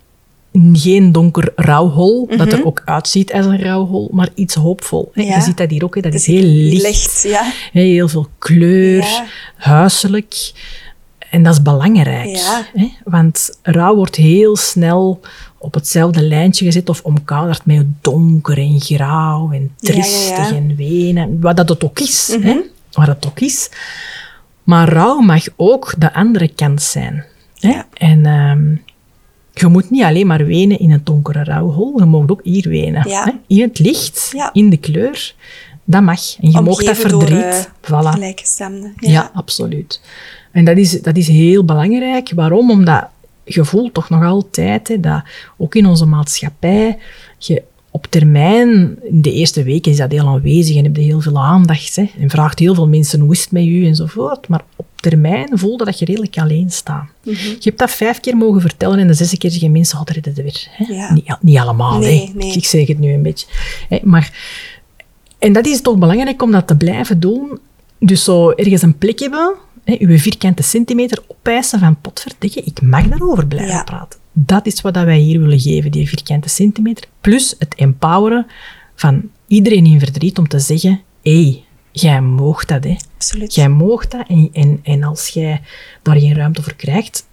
Geen donker rouwhol, dat er ook uitziet als een rouwhol, maar iets hoopvol. Ja. Je ziet dat hier ook, hè. dat is heel licht. licht ja. Heel veel kleur, huiselijk. En dat is belangrijk. Hè? Want rouw wordt heel snel op hetzelfde lijntje gezet of omkaderd met donker en grauw en tristig en wenen. Wat dat het ook is. Mm hè? Wat dat ook is. Maar rouw mag ook de andere kant zijn. Hè? En um, je moet niet alleen maar wenen in een donkere rouwhol, je mag ook hier wenen. Hè? In het licht, in de kleur. Dat mag. En je mag dat verdriet. Door, uh, voilà. Gelijkgestemde. Ja. ja, absoluut. En dat is, dat is heel belangrijk. Waarom? Omdat je voelt toch nog altijd hè, dat ook in onze maatschappij je op termijn, in de eerste weken is dat heel aanwezig en heb je heel veel aandacht hè, en vraagt heel veel mensen hoe is het met u enzovoort. Maar op termijn voelde dat je redelijk alleen staat. Mhm. Je hebt dat vijf keer mogen vertellen en de zesde keer zeggen mensen, oh, het weer. Hè? Ja. Niet, niet, allemaal, nee, hè. Nee. ik zeg het nu een beetje. Hè, maar, en dat is toch belangrijk om dat te blijven doen. Dus zo ergens een plek hebben hè, uw vierkante centimeter opeisen van potverdikke, ik mag daarover blijven praten. Dat is wat wij hier willen geven, die vierkante centimeter. Plus het empoweren van iedereen in verdriet om te zeggen, hé, hey, jij moogt dat. Hè. Absoluut. Jij moogt dat en, en, en als jij daar geen ruimte voor krijgt,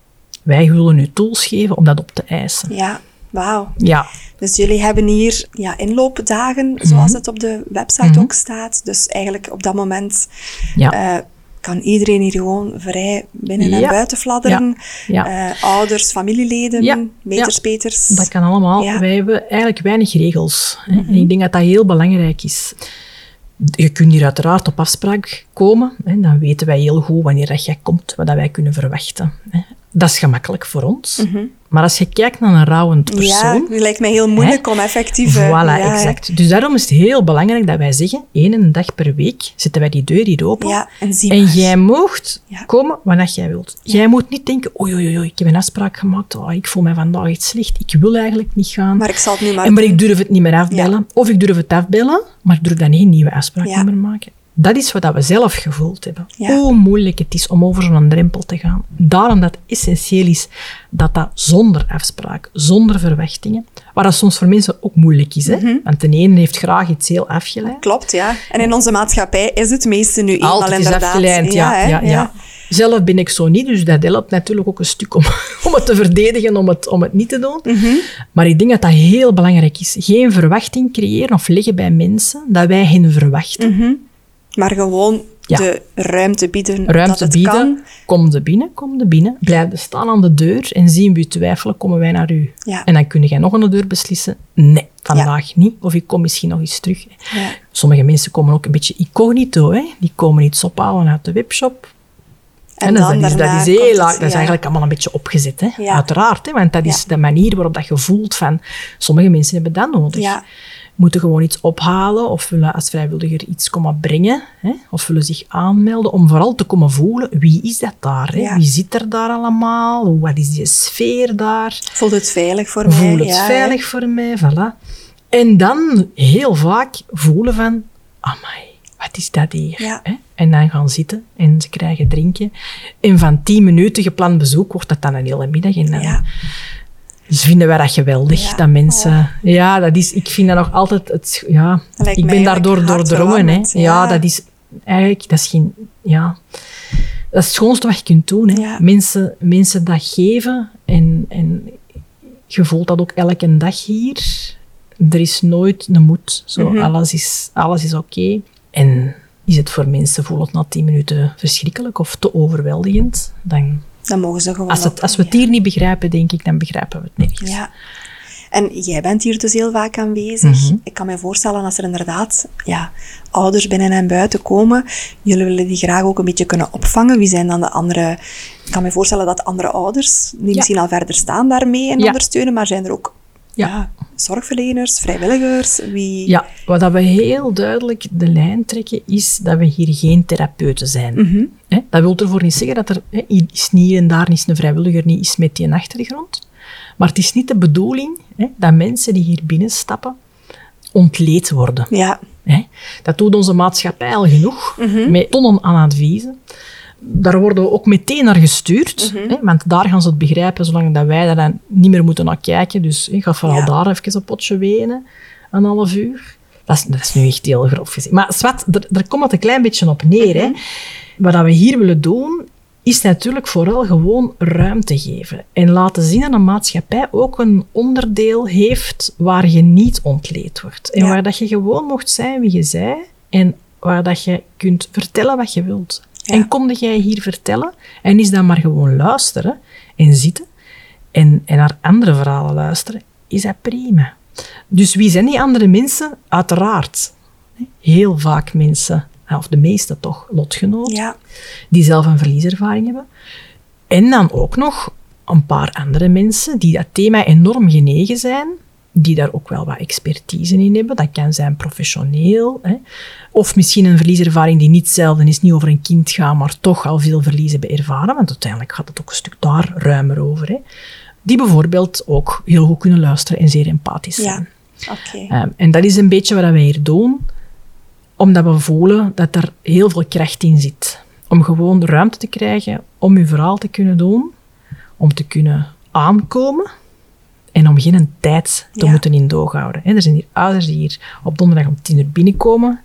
wij willen u tools geven om dat op te eisen. Ja, wauw. Ja. Dus jullie hebben hier ja, inloopdagen, zoals mhm. het op de website mhm. ook staat. Dus eigenlijk op dat moment ja. Uh, kan iedereen hier gewoon vrij binnen en buiten fladderen. Ja. Uh, ouders, familieleden, meters, peters. Dat kan allemaal. Wij hebben eigenlijk weinig regels. Hè. En ik denk dat dat heel belangrijk is. Je kunt hier uiteraard op afspraak komen. Hè. Dan weten wij heel goed wanneer dat jij komt, wat dat wij kunnen verwachten. Hè. Dat is gemakkelijk voor ons. Mhm. Maar als je kijkt naar een rouwend persoon... Ja, lijkt mij heel moeilijk om effectief... Voilà, ja, exact. Dus daarom is het heel belangrijk dat wij zeggen, één dag per week zetten wij die deur hier open. Ja, en, jij moogt komen wanneer jij wilt. Jij moet niet denken, oei, oei, oei, ik heb een afspraak gemaakt, oh, ik voel mij vandaag echt slecht, ik wil eigenlijk niet gaan. Maar ik zal het nu maar en, Maar ik durf het niet meer afbellen. Of ik durf het afbellen, maar ik durf dan geen nieuwe afspraak meer maken. Dat is wat we zelf gevoeld hebben. Hoe moeilijk het is om over zo'n drempel te gaan. Daarom dat het essentieel is dat dat zonder afspraak, zonder verwachtingen, waar dat soms voor mensen ook moeilijk is. Hè? Mhm. Want de ene heeft graag iets heel afgeleid. Klopt, ja. En in onze maatschappij is het meeste nu eenmaal Altijd inderdaad. afgeleid, ja, ja, ja, Zelf ben ik zo niet, dus dat helpt natuurlijk ook een stuk om, om het te verdedigen, om het, om het niet te doen. Mhm. Maar ik denk dat dat heel belangrijk is. Geen verwachting creëren of leggen bij mensen dat wij hen verwachten. Mhm. Maar gewoon de ruimte bieden ruimte dat het bieden. kan. Kom de binnen, kom de binnen. Blijf staan aan de deur en zien we twijfelen, komen wij naar u. Ja. En dan kun jij nog aan de deur beslissen, nee, vandaag niet. Of ik kom misschien nog eens terug. Sommige mensen komen ook een beetje incognito. Hè. Die komen iets ophalen uit de webshop. En, en dat, is, dat, is heel, dat is eigenlijk allemaal een beetje opgezet, hè? uiteraard. Hè? Want dat is de manier waarop dat je voelt van... Sommige mensen hebben dat nodig moeten gewoon iets ophalen of willen als vrijwilliger iets komen brengen hè, of willen zich aanmelden om vooral te komen voelen wie is dat daar? Hè? Wie zit er daar allemaal? Wat is die sfeer daar? Voelt het veilig voor mij? Voelt het ja, veilig voor mij? Voilà. En dan heel vaak voelen van, amai, wat is dat hier? Hè? En dan gaan zitten en ze krijgen drinken. En van tien minuten gepland bezoek wordt dat dan een hele middag. En dan dus vinden wij dat geweldig, dat mensen... Oh. Ja, dat is... Ik vind dat nog altijd... Het, ja, ik ben daardoor doordrongen, hè. Ja. ja. dat is... Eigenlijk, dat is geen... Ja... Dat is het schoonste wat je kunt doen, hè. Mensen, mensen dat geven en, en je voelt dat ook elke dag hier. Er is nooit een moed. Zo, mhm. Alles is, alles is oké. En is het voor mensen, voelt het na tien minuten verschrikkelijk of te overweldigend, dan dan mogen ze gewoon. Als, het, als we het hier niet begrijpen, denk ik, dan begrijpen we het nergens. Ja. En jij bent hier dus heel vaak aanwezig. Mhm. Ik kan me voorstellen als er inderdaad ja, ouders binnen en buiten komen, jullie willen die graag ook een beetje kunnen opvangen. Wie zijn dan de andere? Ik kan me voorstellen dat andere ouders, die misschien al verder staan daarmee en ondersteunen, maar zijn er ook ja. zorgverleners, vrijwilligers? Wie... Ja, wat dat we heel duidelijk de lijn trekken, is dat we hier geen therapeuten zijn. Mhm. Dat wil ervoor niet zeggen dat er is niet en daar is een vrijwilliger niet is met die achtergrond. Maar het is niet de bedoeling dat mensen die hier binnenstappen ontleed worden. Ja. Hè. Dat doet onze maatschappij al genoeg, met tonnen aan adviezen. Daar worden we ook meteen naar gestuurd, hè, want daar gaan ze het begrijpen, zolang dat wij daar dan niet meer moeten naar kijken. Dus ik ga vooral Ja. daar even een potje wenen, een half uur. Dat is, dat is nu echt heel grof gezien. Maar zwart, er, komt het een klein beetje op neer. Hè. Wat dat we hier willen doen, is natuurlijk vooral gewoon ruimte geven. En laten zien dat een maatschappij ook een onderdeel heeft waar je niet ontleed wordt. En Ja. waar dat je gewoon mocht zijn wie je zij. En waar dat je kunt vertellen wat je wilt. Ja. En kom jij hier vertellen en is dan maar gewoon luisteren en zitten en, en naar andere verhalen luisteren, is dat prima. Dus wie zijn die andere mensen? Uiteraard. Heel vaak mensen, of de meeste toch, lotgenoten Ja, die zelf een verlieservaring hebben. En dan ook nog een paar andere mensen die dat thema enorm genegen zijn, die daar ook wel wat expertise in hebben. Dat kan zijn professioneel, hè. of misschien een verlieservaring die niet hetzelfde is, niet over een kind gaat, maar toch al veel verlies hebben ervaren, want uiteindelijk gaat het ook een stuk daar ruimer over. Hè. Die bijvoorbeeld ook heel goed kunnen luisteren en zeer empathisch zijn. ja. Oké. Ehm, en dat is een beetje wat wij hier doen, omdat we voelen dat er heel veel kracht in zit. Om gewoon ruimte te krijgen om uw verhaal te kunnen doen, om te kunnen aankomen en om geen tijd te Ja. moeten in doog houden. Er zijn hier ouders die hier op donderdag om tien uur binnenkomen.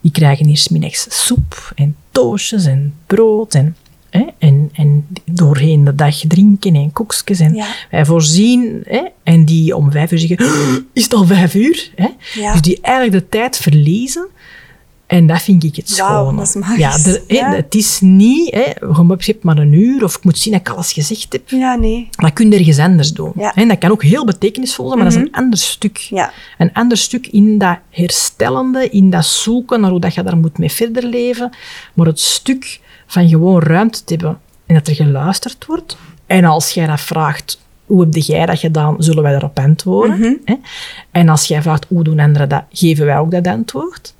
Die krijgen hier 's middags soep en toastjes en brood en, hè, en, en doorheen de dag drinken en koekjes. En Ja. wij voorzien hè, en die om vijf uur zeggen, is het al vijf uur? Ja. Dus die eigenlijk de tijd verliezen. En dat vind ik het magisch. Ja, de- hè, Ja. Het is niet, hè, je hebt maar een uur of ik moet zien dat ik alles gezegd heb. Ja, nee. Dat kun je ergens anders doen. Ja. En dat kan ook heel betekenisvol zijn, maar dat is een ander stuk. Ja. Een ander stuk in dat herstellende, in dat zoeken naar hoe dat je daar moet mee verder leven. Maar het stuk van gewoon ruimte te hebben en dat er geluisterd wordt. En als jij dat vraagt, hoe heb jij dat gedaan, zullen wij daarop antwoorden. Hè? En als jij vraagt, hoe doen anderen dat, geven wij ook dat antwoord.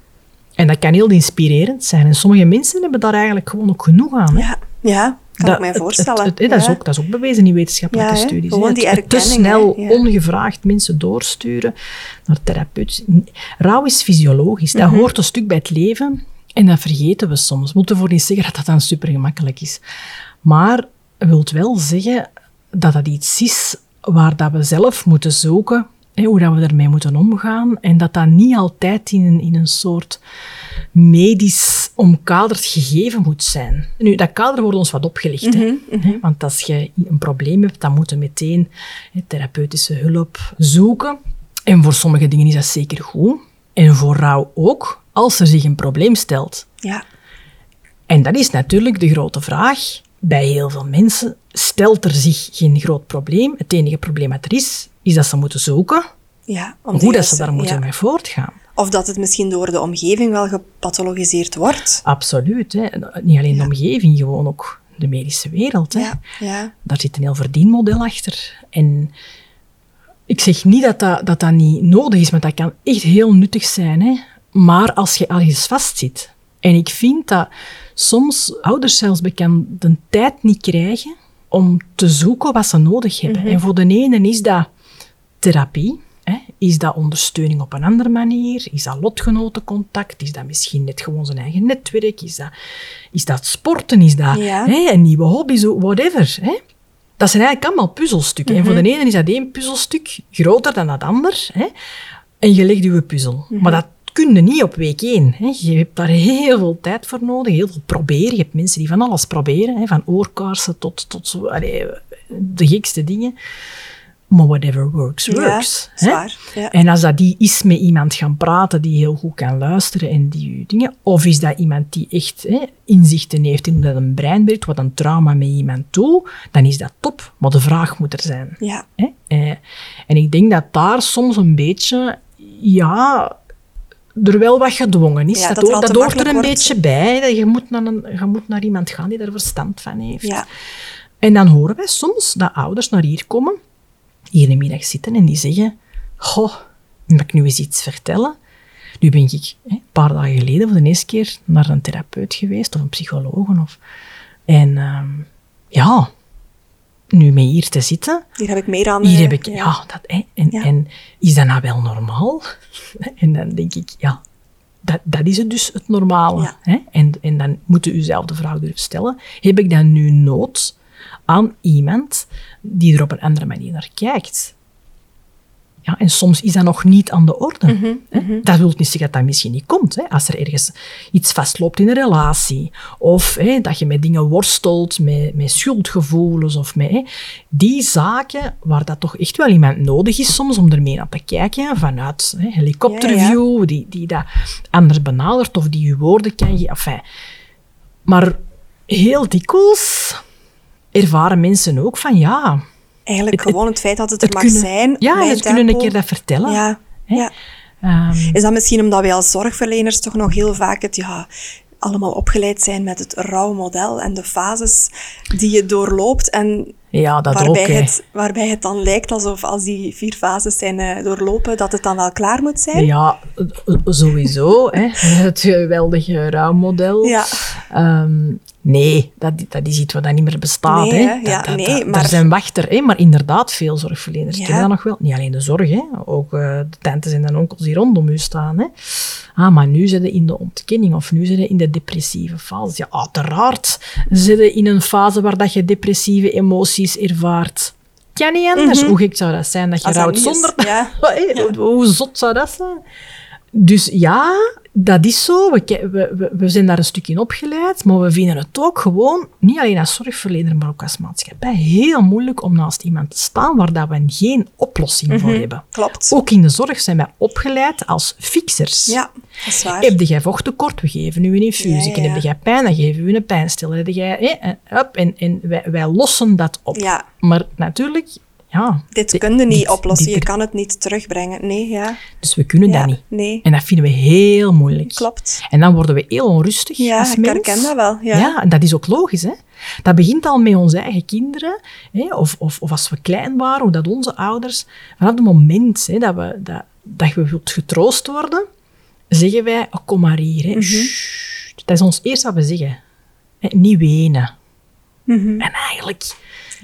En dat kan heel inspirerend zijn. En sommige mensen hebben daar eigenlijk gewoon ook genoeg aan. hè. Ja, ja. Kan Dat- ik mij het- voorstellen. het- het- dat, is ook, dat is ook bewezen in wetenschappelijke Ja, studies. Gewoon die het te erkenning, snel, hè. Ongevraagd mensen doorsturen naar therapeuten. Rouw is fysiologisch. Dat Mhm. hoort een stuk bij het leven. En dat vergeten we soms. We moeten voor niet zeggen dat dat dan super gemakkelijk is. Maar wilt wel zeggen dat dat iets is waar dat we zelf moeten zoeken, hoe dat we ermee moeten omgaan. En dat dat niet altijd in een, in een soort medisch omkaderd gegeven moet zijn. Nu, dat kader wordt ons wat opgelicht. hè. Hè, Want als je een probleem hebt, dan moet je meteen hè, therapeutische hulp zoeken. En voor sommige dingen is dat zeker goed. En voor rouw ook, als er zich een probleem stelt. Ja. En dat is natuurlijk de grote vraag. Bij heel veel mensen stelt er zich geen groot probleem. Het enige probleem dat er is, is dat ze moeten zoeken Ja, hoe dat ze juiste- daar moeten ja. mee voortgaan. Of dat het misschien door de omgeving wel gepathologiseerd wordt. Absoluut. Hè. Niet alleen de omgeving, gewoon ook de medische wereld. Hè. Ja, ja. Daar zit een heel verdienmodel achter. En ik zeg niet dat dat, dat dat niet nodig is, maar dat kan echt heel nuttig zijn. Hè. Maar als je ergens vastzit. En ik vind dat soms ouders zelfs bekend de tijd niet krijgen om te zoeken wat ze nodig hebben. En voor de ene is dat therapie. Hè? Is dat ondersteuning op een andere manier? Is dat lotgenotencontact? Is dat misschien net gewoon zijn eigen netwerk? Is dat, is dat sporten? Is dat Ja. hè, een nieuwe hobby? Zo, whatever. Hè? Dat zijn eigenlijk allemaal puzzelstukken. En voor de ene is dat één puzzelstuk groter dan dat ander. Hè? En je legt je puzzel. Maar dat kun je niet op week één. Hè? Je hebt daar heel veel tijd voor nodig, heel veel proberen. Je hebt mensen die van alles proberen, hè? van oorkaarsen tot, tot zo, allee, de gekste dingen. Maar whatever works, works. Ja, hè? zwaar. Ja. En als dat die is met iemand gaan praten die heel goed kan luisteren en die dingen, of is dat iemand die echt hè, inzichten heeft in dat een brein werkt, wat een trauma met iemand doet, dan is dat top. Maar de vraag moet er zijn. Ja. Hè? Eh, en ik denk dat daar soms een beetje, ja, er wel wat gedwongen is. Ja, dat dat er hoort, dat er een beetje bij. Dat je, moet naar een, je moet naar iemand gaan die daar verstand van heeft. Ja. En dan horen wij soms dat ouders naar hier komen, hier een middag zitten en die zeggen, goh, mag ik nu eens iets vertellen? Nu ben ik hè, een paar dagen geleden voor de eerste keer naar een therapeut geweest, of een psycholoog. Of, en ehm, ja, nu mee hier te zitten, Hier heb ik meer aan. hier eh, heb ik, ja, dat, hè, en, Ja. en is dat nou wel normaal? En dan denk ik, ja, dat is het dus het normale. Ja. Hè? En, en dan moet u uzelf de vraag durven stellen, heb ik dan nu nood aan iemand die er op een andere manier naar kijkt? Ja, en soms is dat nog niet aan de orde. Mhm, hè. Dat wil niet zeggen dat dat misschien niet komt. Hè. Als er ergens iets vastloopt in een relatie, of hè, dat je met dingen worstelt, met, met schuldgevoelens, of met hè, die zaken waar dat toch echt wel iemand nodig is soms om ermee naar te kijken, vanuit hè, helikopterview, Die, die dat anders benadert, of die je woorden kan geven. Enfin, maar heel dikwijls ervaren mensen ook van ja, Eigenlijk Het- gewoon het feit dat het er het mag kunnen, zijn. ja, het kunnen een tempo. keer dat vertellen. Ja, ja. Ehm, Is dat misschien omdat wij als zorgverleners toch nog heel vaak het, ja, allemaal opgeleid zijn met het rouwmodel en de fases die je doorloopt en ja, dat waarbij, ook. het, waarbij het dan lijkt alsof als die vier fases zijn eh, doorlopen, dat het dan wel klaar moet zijn? Ja, eh, sowieso. hè. Het geweldige rouwmodel. Ja. Ehm, nee, dat, dat is iets wat dat niet meer bestaat. Nee, hè. Ja, Dat- nee, maar- Er zijn wachter, hè. maar inderdaad, veel zorgverleners Ja. kennen dat nog wel. Niet alleen de zorg, hè. ook eh, de tantes en de onkels die rondom u staan. Hè. Ah, maar nu zitten in de ontkenning of nu zitten in de depressieve fase. Ja, uiteraard zitten in een fase waar dat je depressieve emoties ervaart. Kan niet anders. Hoe gek zou dat zijn dat je rouwt zonder... ja. Hoe zot zou dat zijn? Dus ja, dat is zo. We, we, we, zijn daar een stuk in opgeleid, maar we vinden het ook gewoon, niet alleen als zorgverlener, maar ook als maatschappij, heel moeilijk om naast iemand te staan waar dat we geen oplossing voor hebben. Klopt. Ook in de zorg zijn wij opgeleid als fixers. Ja, dat is waar. Heb jij vochttekort, we geven u een infusie. Ja. Heb jij pijn, dan geven we u een pijnstiller. Heb jij, hup, en, en wij, wij lossen dat op. Ja. Maar natuurlijk, ja. Dit di- kun je niet dit- oplossen. dit je kan het niet terugbrengen. Nee, ja. Dus we kunnen ja. dat niet. Nee, En dat vinden we heel moeilijk. klopt. En dan worden we heel onrustig Ja, als ik mens. herken dat wel. Ja. Ja. en dat is ook logisch. Hè? Dat begint al met onze eigen kinderen. Hè? Of, of, of als we klein waren, hoe dat onze ouders... Vanaf het moment hè, dat, we, dat, dat we wilt getroost worden, zeggen wij, oh, kom maar hier. Mhm. Hè. Sst. Dat is ons eerste wat we zeggen. Niet wenen. En eigenlijk...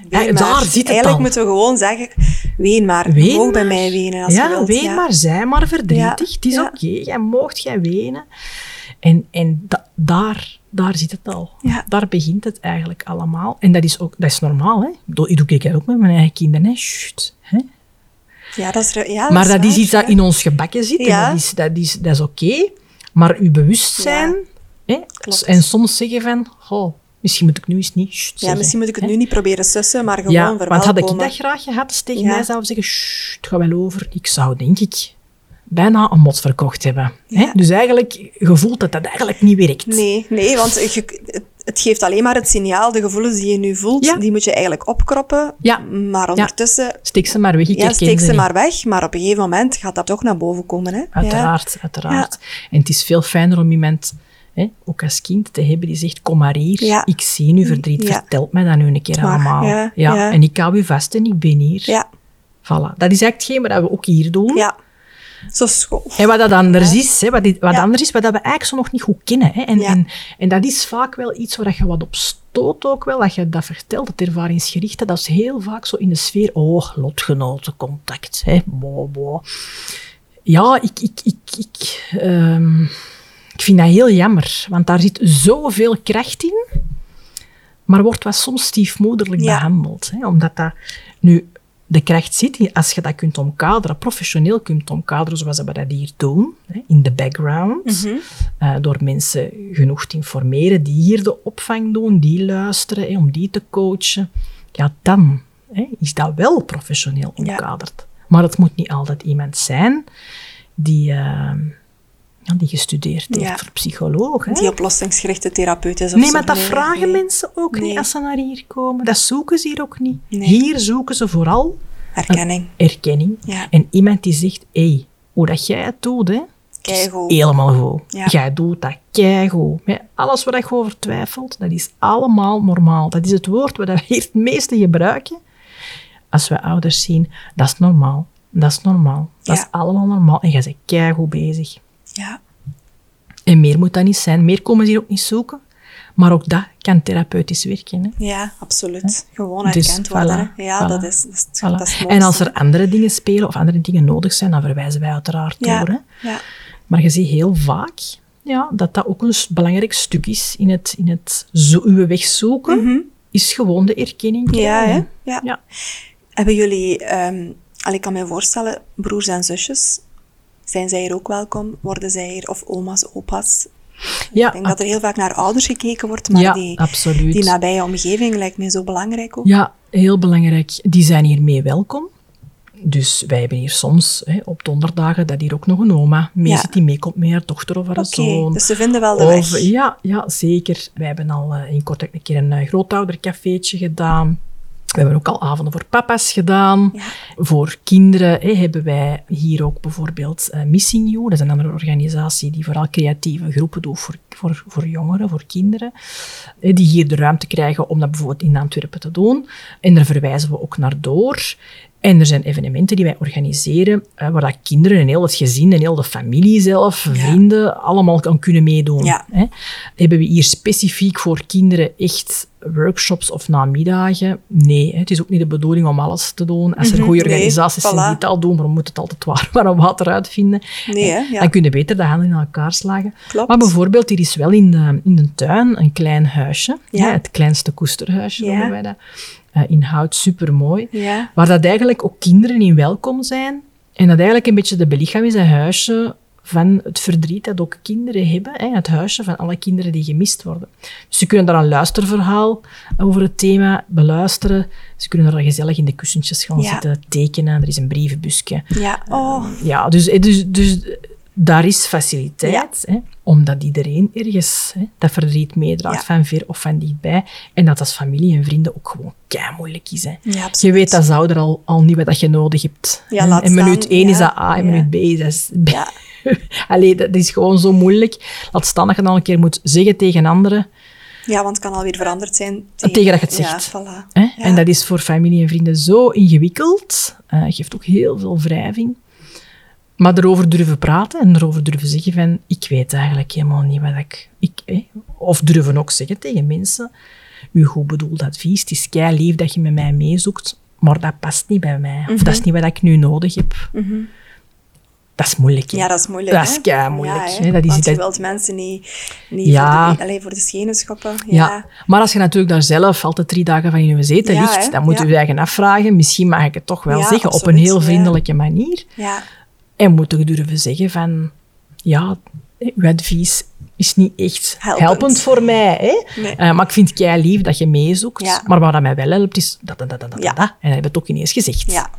Ween ja, maar. daar zit het Eigenlijk moeten we gewoon zeggen, ween maar. Ween je mag bij mij wenen als ja, je wilt. ween ja. maar, zij maar verdrietig. Ja, Het is oké, jij moogt jij wenen. En, en da- daar, daar zit het al. Ja. Daar begint het eigenlijk allemaal. En dat is, ook, dat is normaal. Hè? Dat doe ik ook met mijn eigen kinderen. Hè? Sst, hè? Ja, dat is, ja, maar dat is waar, iets dat in ons gebakken zit. En dat is, dat is, dat is oké. Maar uw bewustzijn... Hè? En soms zeggen van... Oh, misschien moet ik nu eens niet sst Ja, misschien moet ik het hè? nu niet proberen sussen, maar gewoon Ja, want had ik dat graag gehad, ze tegen Ja. mij zouden zeggen, "Sst, het gaat wel over. Ik zou, denk ik, bijna een mot verkocht hebben. Hè? Dus eigenlijk, je voelt dat dat eigenlijk niet werkt. Nee, nee, want je, het, geeft alleen maar het signaal, de gevoelens die je nu voelt, Ja. die moet je eigenlijk opkroppen. Ja. Maar ondertussen, Steek ze maar weg, ik ja, steek ze maar weg. Maar op een gegeven moment gaat dat toch naar boven komen. Hè? Uiteraard, uiteraard. En het is veel fijner om iemand, hè, ook als kind, te hebben die zegt, kom maar hier, Ja. ik zie nu verdriet, Ja. vertel mij dat nu een keer allemaal. ja, ja. En ik hou u vast en ik ben hier. Ja, Voilà. Dat is eigenlijk hetgeen wat we ook hier doen. ja. Zo schoon. En wat dat anders is, hè, wat, dit- wat anders is, wat dat we eigenlijk zo nog niet goed kennen. Hè. En, en dat is vaak wel iets waar je wat op stoot ook wel, dat je dat vertelt, het ervaringsgerichte, dat is heel vaak zo in de sfeer, oh, lotgenotencontact, hè, bo, bo. Ja, ik, ik, ik, ik, ehm, ik vind dat heel jammer, want daar zit zoveel kracht in, maar wordt wat soms stiefmoederlijk Ja. behandeld. Hè, omdat dat nu de kracht zit als je dat kunt omkaderen, professioneel kunt omkaderen, zoals we dat hier doen, hè, in de background, eh, door mensen genoeg te informeren die hier de opvang doen, die luisteren, hè, om die te coachen. Ja, dan hè, is dat wel professioneel omkaderd. Maar het moet niet altijd iemand zijn die, eh, ja, die gestudeerd heeft Ja. voor psycholoog. Hè. Die oplossingsgerichte therapeut is of Nee, zo. maar dat vragen nee. mensen ook niet als ze naar hier komen. Dat zoeken ze hier ook niet. Hier zoeken ze vooral Erkenning. erkenning. Ja. En iemand die zegt, hé, hey, hoe dat jij het doet, hè, Keigoed. helemaal goed. Ja. Jij doet dat keigoed. Alles waar je over twijfelt, dat is allemaal normaal. Dat is het woord wat we hier het meeste gebruiken. Als we ouders zien, dat is normaal. Dat is normaal. Dat Ja. is allemaal normaal. En jij bent keigoed bezig. Ja. En meer moet dat niet zijn. Meer komen ze hier ook niet zoeken. Maar ook dat kan therapeutisch werken. Hè. ja, absoluut. Gewoon Dus, erkend worden. voilà. Ja, voilà, dat is, dat is, Voilà. dat is het en als er andere dingen spelen of andere dingen nodig zijn, dan verwijzen wij uiteraard ja. door. Hè. Ja. Maar je ziet heel vaak ja, dat dat ook een belangrijk stuk is in het, in het zo, uw weg zoeken, is gewoon de erkenning Mhm. Ja, hè? Ja. Ja. Hebben jullie, al ik kan me voorstellen, broers en zusjes, zijn zij hier ook welkom? Worden zij hier, of oma's, opa's? Ja, Ik denk dat er heel vaak naar ouders gekeken wordt, maar ja, die, absoluut. die nabije omgeving lijkt mij zo belangrijk ook. Ja, heel belangrijk. Die zijn hiermee welkom. Dus wij hebben hier soms hè, op donderdagen dat hier ook nog een oma mee Ja. zit die meekomt met haar dochter of haar Oké, zoon. dus ze vinden wel de Of, weg. ja, ja, zeker. Wij hebben al eh, in Kortrijk een keer een uh, grootoudercafeetje gedaan. We hebben ook al avonden voor papa's gedaan. Ja. Voor kinderen hè, hebben wij hier ook bijvoorbeeld eh, Missing You. Dat is een andere organisatie die vooral creatieve groepen doet voor, voor, voor jongeren, voor kinderen. Hè, die hier de ruimte krijgen om dat bijvoorbeeld in Antwerpen te doen. En daar verwijzen we ook naar door. En er zijn evenementen die wij organiseren, eh, waar dat kinderen en heel het gezin en heel de familie zelf, vrienden, allemaal kan kunnen meedoen. Ja. Hè. Hebben we hier specifiek voor kinderen echt workshops of namiddagen? Nee, hè. het is ook niet de bedoeling om alles te doen. Als er Mhm, goede nee, organisaties zijn die al doen, maar we moeten het altijd waar, waar een water uitvinden. Nee, hè, ja. Dan kun je beter de handen in elkaar slagen. Klopt. Maar bijvoorbeeld, hier is wel in de, in de tuin een klein huisje. Het kleinste koesterhuisje Ja. noemen wij dat. Eh, in hout, supermooi. Ja. Waar dat eigenlijk ook kinderen in welkom zijn. En dat eigenlijk een beetje de belichaam is, een huisje van het verdriet dat ook kinderen hebben. Hè? Het huisje van alle kinderen die gemist worden. Dus ze kunnen daar een luisterverhaal over het thema beluisteren. Ze kunnen daar gezellig in de kussentjes gaan Ja. zitten tekenen. Er is een brievenbusje. Ja, oh, Ja, dus, dus, dus daar is faciliteit, hè, omdat iedereen ergens hè, dat verdriet meedraagt, Ja. van ver of van dichtbij. En dat als familie en vrienden ook gewoon kei moeilijk is. Hè. Ja, je weet als ouder al, al niet wat je nodig hebt. Ja, en minuut staan, 1 is dat A, en minuut B is dat B. Ja. Allee, dat is gewoon zo moeilijk. Laat staan dat je dan een keer moet zeggen tegen anderen, ja, want het kan alweer veranderd zijn. Tegen dat je het Ja, zegt. voilà. En dat is voor familie en vrienden zo ingewikkeld. eh geeft ook heel veel wrijving. Maar erover durven praten en erover durven zeggen van... Ik weet eigenlijk helemaal niet wat ik... ik? Of durven ook zeggen tegen mensen... Uw goed bedoeld advies, het is kei lief dat je met mij meezoekt, maar dat past niet bij mij. Of dat is niet wat ik nu nodig heb. Dat is moeilijk. Mhm. Ja, dat is moeilijk. Dat is kei moeilijk. Ja. Dat is want je dat- wilt mensen niet, niet Ja. voor, de, allee, voor de schenen schoppen. Ja. Ja. maar als je natuurlijk daar zelf altijd drie dagen van in je zetel ligt, dan moet je je eigen afvragen. Misschien mag ik het toch wel zeggen, op een heel vriendelijke manier. Ja. En moet je durven zeggen van, ja, uw advies is niet echt Helpend. helpend, voor mij. Hè? Nee. Eh, maar ik vind het lief dat je meezoekt. Ja. Maar wat dat mij wel helpt, is dat, dat, dat, dat, dat, Ja. dat. En dat hebben we het ook ineens gezegd. Ja.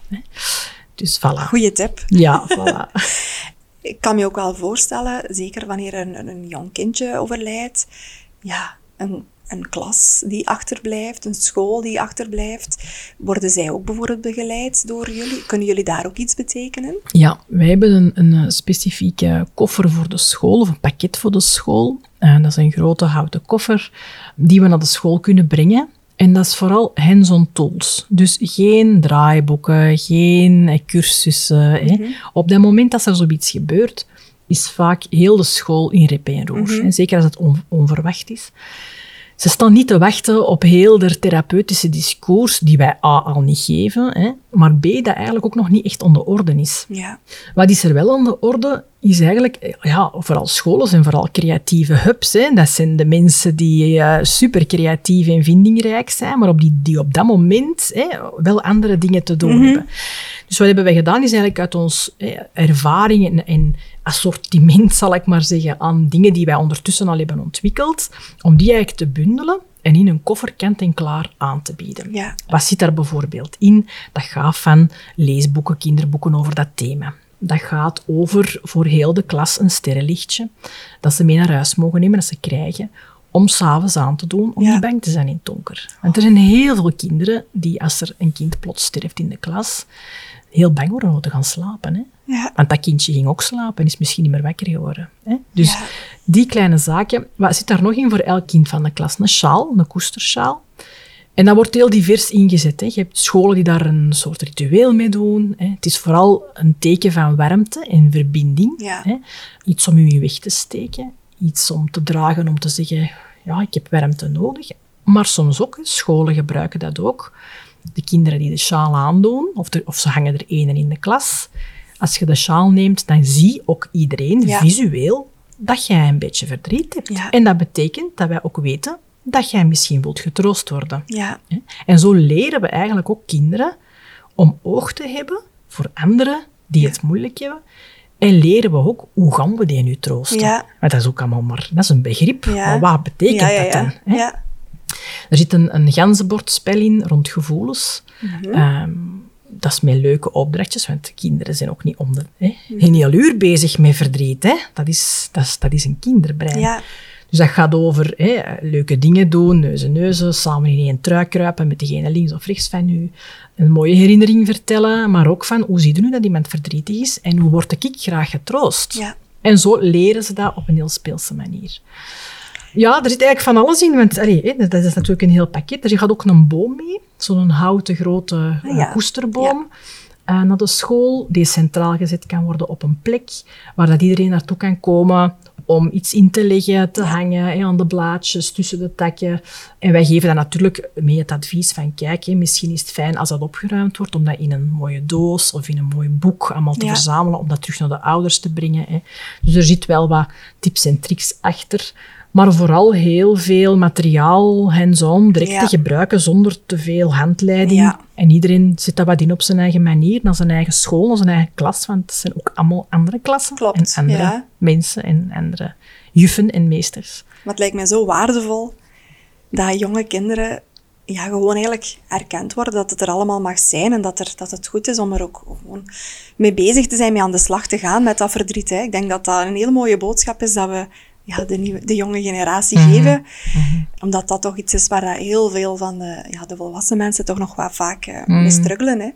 Dus voilà. Goeie tip. Ja, voilà. Ik kan me ook wel voorstellen, zeker wanneer een, een, een jong kindje overlijdt, ja, een, een klas die achterblijft, een school die achterblijft, worden zij ook bijvoorbeeld begeleid door jullie? Kunnen jullie daar ook iets betekenen? Ja, wij hebben een, een eh, specifieke koffer voor de school, of een pakket voor de school. Eh, dat is een grote houten koffer die we naar de school kunnen brengen. En dat is vooral hands-on tools. Dus geen draaiboeken, geen eh, cursussen. hè. Op dat moment dat er zoiets gebeurt, is vaak heel de school in rep en roer. En zeker als het on- onverwacht is. Ze staan niet te wachten op heel de therapeutische discours, die wij A al niet geven, hè, maar B dat eigenlijk ook nog niet echt de orde is. Ja. Wat is er wel de orde, is eigenlijk, ja, vooral scholen zijn vooral creatieve hubs. Hè. Dat zijn de mensen die eh, super creatief en vindingrijk zijn, maar op die, die op dat moment hè, wel andere dingen te doen hebben. Dus wat hebben wij gedaan, is eigenlijk uit ons eh, ervaring en, en assortiment, zal ik maar zeggen, aan dingen die wij ondertussen al hebben ontwikkeld, om die eigenlijk te bundelen en in een koffer kant en klaar aan te bieden. Ja. Wat zit daar bijvoorbeeld in? Dat gaat van leesboeken, kinderboeken over dat thema. Dat gaat over voor heel de klas een sterrenlichtje dat ze mee naar huis mogen nemen, dat ze krijgen, om s'avonds aan te doen, om Ja. niet bang te zijn in het donker. Want er zijn heel veel kinderen die, als er een kind plots sterft in de klas, heel bang worden om te gaan slapen. Hè? Ja. Want dat kindje ging ook slapen en is misschien niet meer wakker geworden. Hè? Dus Ja. die kleine zaken. Wat zit daar nog in voor elk kind van de klas? Een sjaal, een koestersjaal. En dat wordt heel divers ingezet. Hè. Je hebt scholen die daar een soort ritueel mee doen. Hè. Het is vooral een teken van warmte en verbinding. Ja. Hè. Iets om u in weg te steken. Iets om te dragen, om te zeggen, ja, ik heb warmte nodig. Maar soms ook, scholen gebruiken dat ook. De kinderen die de sjaal aandoen, of, of ze hangen er ene in de klas. Als je de sjaal neemt, dan zie ook iedereen Ja. visueel dat jij een beetje verdriet hebt. Ja. En dat betekent dat wij ook weten dat jij misschien wilt getroost worden. Ja. En zo leren we eigenlijk ook kinderen om oog te hebben voor anderen die het moeilijk hebben. En leren we ook hoe gaan we die nu troosten. Ja. Maar dat is ook allemaal maar, dat is een begrip. Ja. Maar wat betekent dat dan? Hè? Ja. Er zit een, een ganzenbordspel in rond gevoelens. Mhm. Ehm, dat is met leuke opdrachtjes, want kinderen zijn ook niet om de, hè, Mhm. heel uur bezig met verdriet. Hè. Dat, is, dat, is, dat is een kinderbrein. Ja. Dus dat gaat over hè, leuke dingen doen, neuzen, neuzen, samen in één trui kruipen met degene links of rechts van u. Een mooie herinnering vertellen, maar ook van hoe zie je nu dat iemand verdrietig is en hoe word ik graag getroost. Ja. En zo leren ze dat op een heel speelse manier. Ja, er zit eigenlijk van alles in, want allee, dat is natuurlijk een heel pakket. Er gaat ook een boom mee, zo'n houten grote eh, ja. koesterboom. eh, naar de school, die centraal gezet kan worden op een plek waar dat iedereen naartoe kan komen om iets in te leggen, te hangen hè, aan de blaadjes, tussen de takken. En wij geven dan natuurlijk mee het advies van, kijk, hè, misschien is het fijn als dat opgeruimd wordt, om dat in een mooie doos of in een mooi boek allemaal te Ja. verzamelen, om dat terug naar de ouders te brengen. Hè. Dus er zit wel wat tips en tricks achter. Maar vooral heel veel materiaal hands-on direct Ja. te gebruiken zonder te veel handleiding. Ja. En iedereen zit dat wat in op zijn eigen manier, naar zijn eigen school, naar zijn eigen klas. Want het zijn ook allemaal andere klassen. Klopt, en andere ja. mensen en andere juffen en meesters. Maar het lijkt mij zo waardevol dat jonge kinderen ja, gewoon eigenlijk erkend worden dat het er allemaal mag zijn en dat, er, dat het goed is om er ook gewoon mee bezig te zijn, mee aan de slag te gaan met dat verdriet. Hè. Ik denk dat dat een hele mooie boodschap is dat we ja, de, nieuwe, de jonge generatie geven. Omdat dat toch iets is waar heel veel van de, ja, de volwassen mensen toch nog wat vaak eh, mee struggelen. Hè.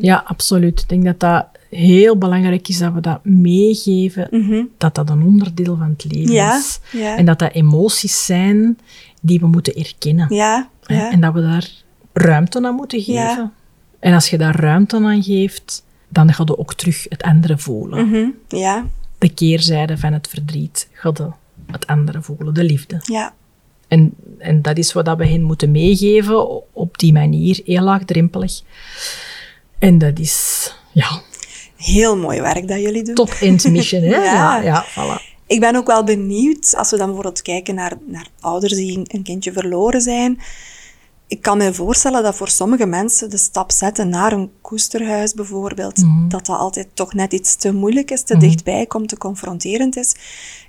Ja, absoluut. Ik denk dat dat heel belangrijk is dat we dat meegeven, dat dat een onderdeel van het leven Mhm. Ja, is. ja. En dat dat emoties zijn die we moeten erkennen. ja. En dat we daar ruimte aan moeten geven. En als je daar ruimte aan geeft, dan ga je ook terug het andere voelen. Mhm. ja, De keerzijde van het verdriet, je het andere voelen, de liefde. ja, En, en dat is wat we hen moeten meegeven op die manier, heel laagdrempelig. En dat is, ja, heel mooi werk dat jullie doen. top-end mission. Hè? Ja. ja, ja, voilà. Ik ben ook wel benieuwd, als we dan bijvoorbeeld kijken naar, naar ouders die een kindje verloren zijn. Ik kan me voorstellen dat voor sommige mensen de stap zetten naar een koesterhuis bijvoorbeeld, Mhm. dat dat altijd toch net iets te moeilijk is, te dichtbij komt, te confronterend is.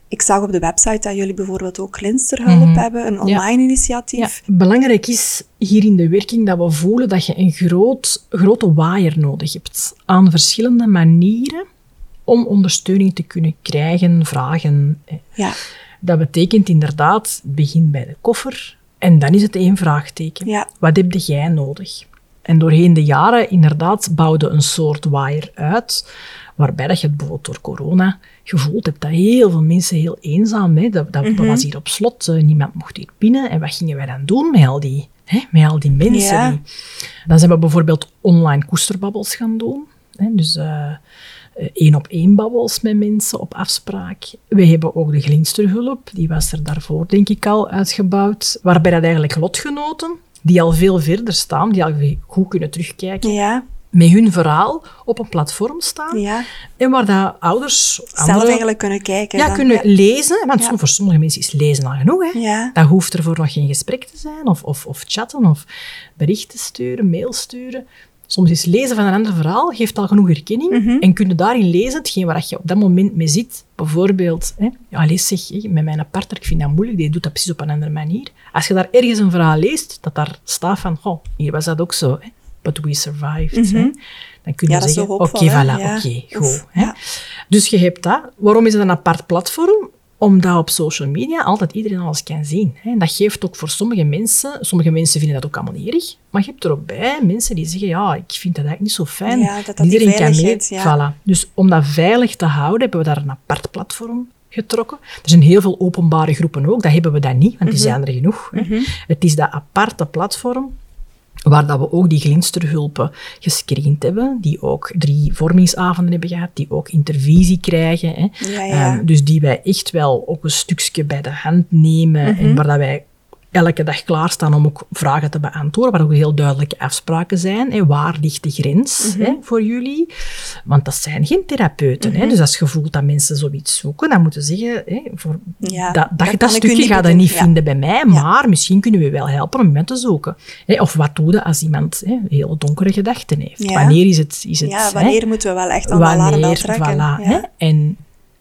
Ik zag op de website dat jullie bijvoorbeeld ook glinsterhulp hebben, een online Ja, initiatief. belangrijk is hier in de werking dat we voelen dat je een groot, grote waaier nodig hebt aan verschillende manieren om ondersteuning te kunnen krijgen, vragen. Ja, Dat betekent inderdaad, begin bij de koffer en dan is het één vraagteken. Ja. Wat heb jij nodig? En doorheen de jaren inderdaad bouwde een soort waaier uit, waarbij dat je het bijvoorbeeld door corona gevoeld hebt dat heel veel mensen heel eenzaam, hè, dat, dat, dat Mhm. was hier op slot, eh, niemand mocht hier binnen. En wat gingen wij dan doen met al die, hè, met al die mensen? Ja. Dan zijn we bijvoorbeeld online koesterbabbels gaan doen. Hè, dus eh, één op één babbels met mensen op afspraak. We hebben ook de glinsterhulp, die was er daarvoor denk ik al uitgebouwd, waarbij dat eigenlijk lotgenoten, die al veel verder staan, die al goed kunnen terugkijken, ja, met hun verhaal op een platform staan. ja. En waar dat ouders Zelf andere- eigenlijk kunnen kijken. ja, dan. kunnen Ja. lezen. Want Ja. voor sommige mensen is lezen al genoeg. Hè. Ja. Dat hoeft ervoor nog geen gesprek te zijn, of, of, of chatten, of berichten sturen, mail sturen. Soms is lezen van een ander verhaal geeft al genoeg herkenning. Mhm. En kun je daarin lezen hetgeen waar je op dat moment mee zit. Bijvoorbeeld, hè, ja, lees zeg, hè, met mijn partner, ik vind dat moeilijk, die doet dat precies op een andere manier. Als je daar ergens een verhaal leest, dat daar staat van, oh, hier was dat ook zo. Hè. But we survived. hè. Dan kun je Mhm. Ja, zeggen, oké, hè. voilà, Ja. oké. Hè. ja. Dus je hebt dat. Waarom is het een apart platform? Omdat op social media altijd iedereen alles kan zien. En dat geeft ook voor sommige mensen... Sommige mensen vinden dat ook allemaal niet erg. Maar je hebt er ook bij mensen die zeggen... Ja, ik vind dat eigenlijk niet zo fijn. Ja, dat dat iedereen kan mee. ja. Voilà. Dus om dat veilig te houden, hebben we daar een apart platform getrokken. Er zijn heel veel openbare groepen ook. Dat hebben we dan niet, want die zijn er genoeg. Hè. Het is dat aparte platform waar dat we ook die glinsterhulpen gescreend hebben, die ook drie vormingsavonden hebben gehad, die ook intervisie krijgen. Hè. Ja, ja. Ehm, dus die wij echt wel ook een stukje bij de hand nemen en waar dat wij elke dag klaarstaan om ook vragen te beantwoorden, waar ook heel duidelijke afspraken zijn. Hè. Waar ligt de grens Mhm. hè, voor jullie? Want dat zijn geen therapeuten. hè. Dus als je voelt dat mensen zoiets zoeken, dan moeten ze zeggen, hè, voor Ja, dat, dat dat, dat stukje niet ga je bedenken, niet ja. vinden bij mij, maar misschien kunnen we wel helpen om iemand te zoeken. Hè. Of wat doe je als iemand hè, hele donkere gedachten heeft? Ja. Wanneer is het... Is het Ja, wanneer moeten we wel echt aan de alarmbel trekken? voilà. En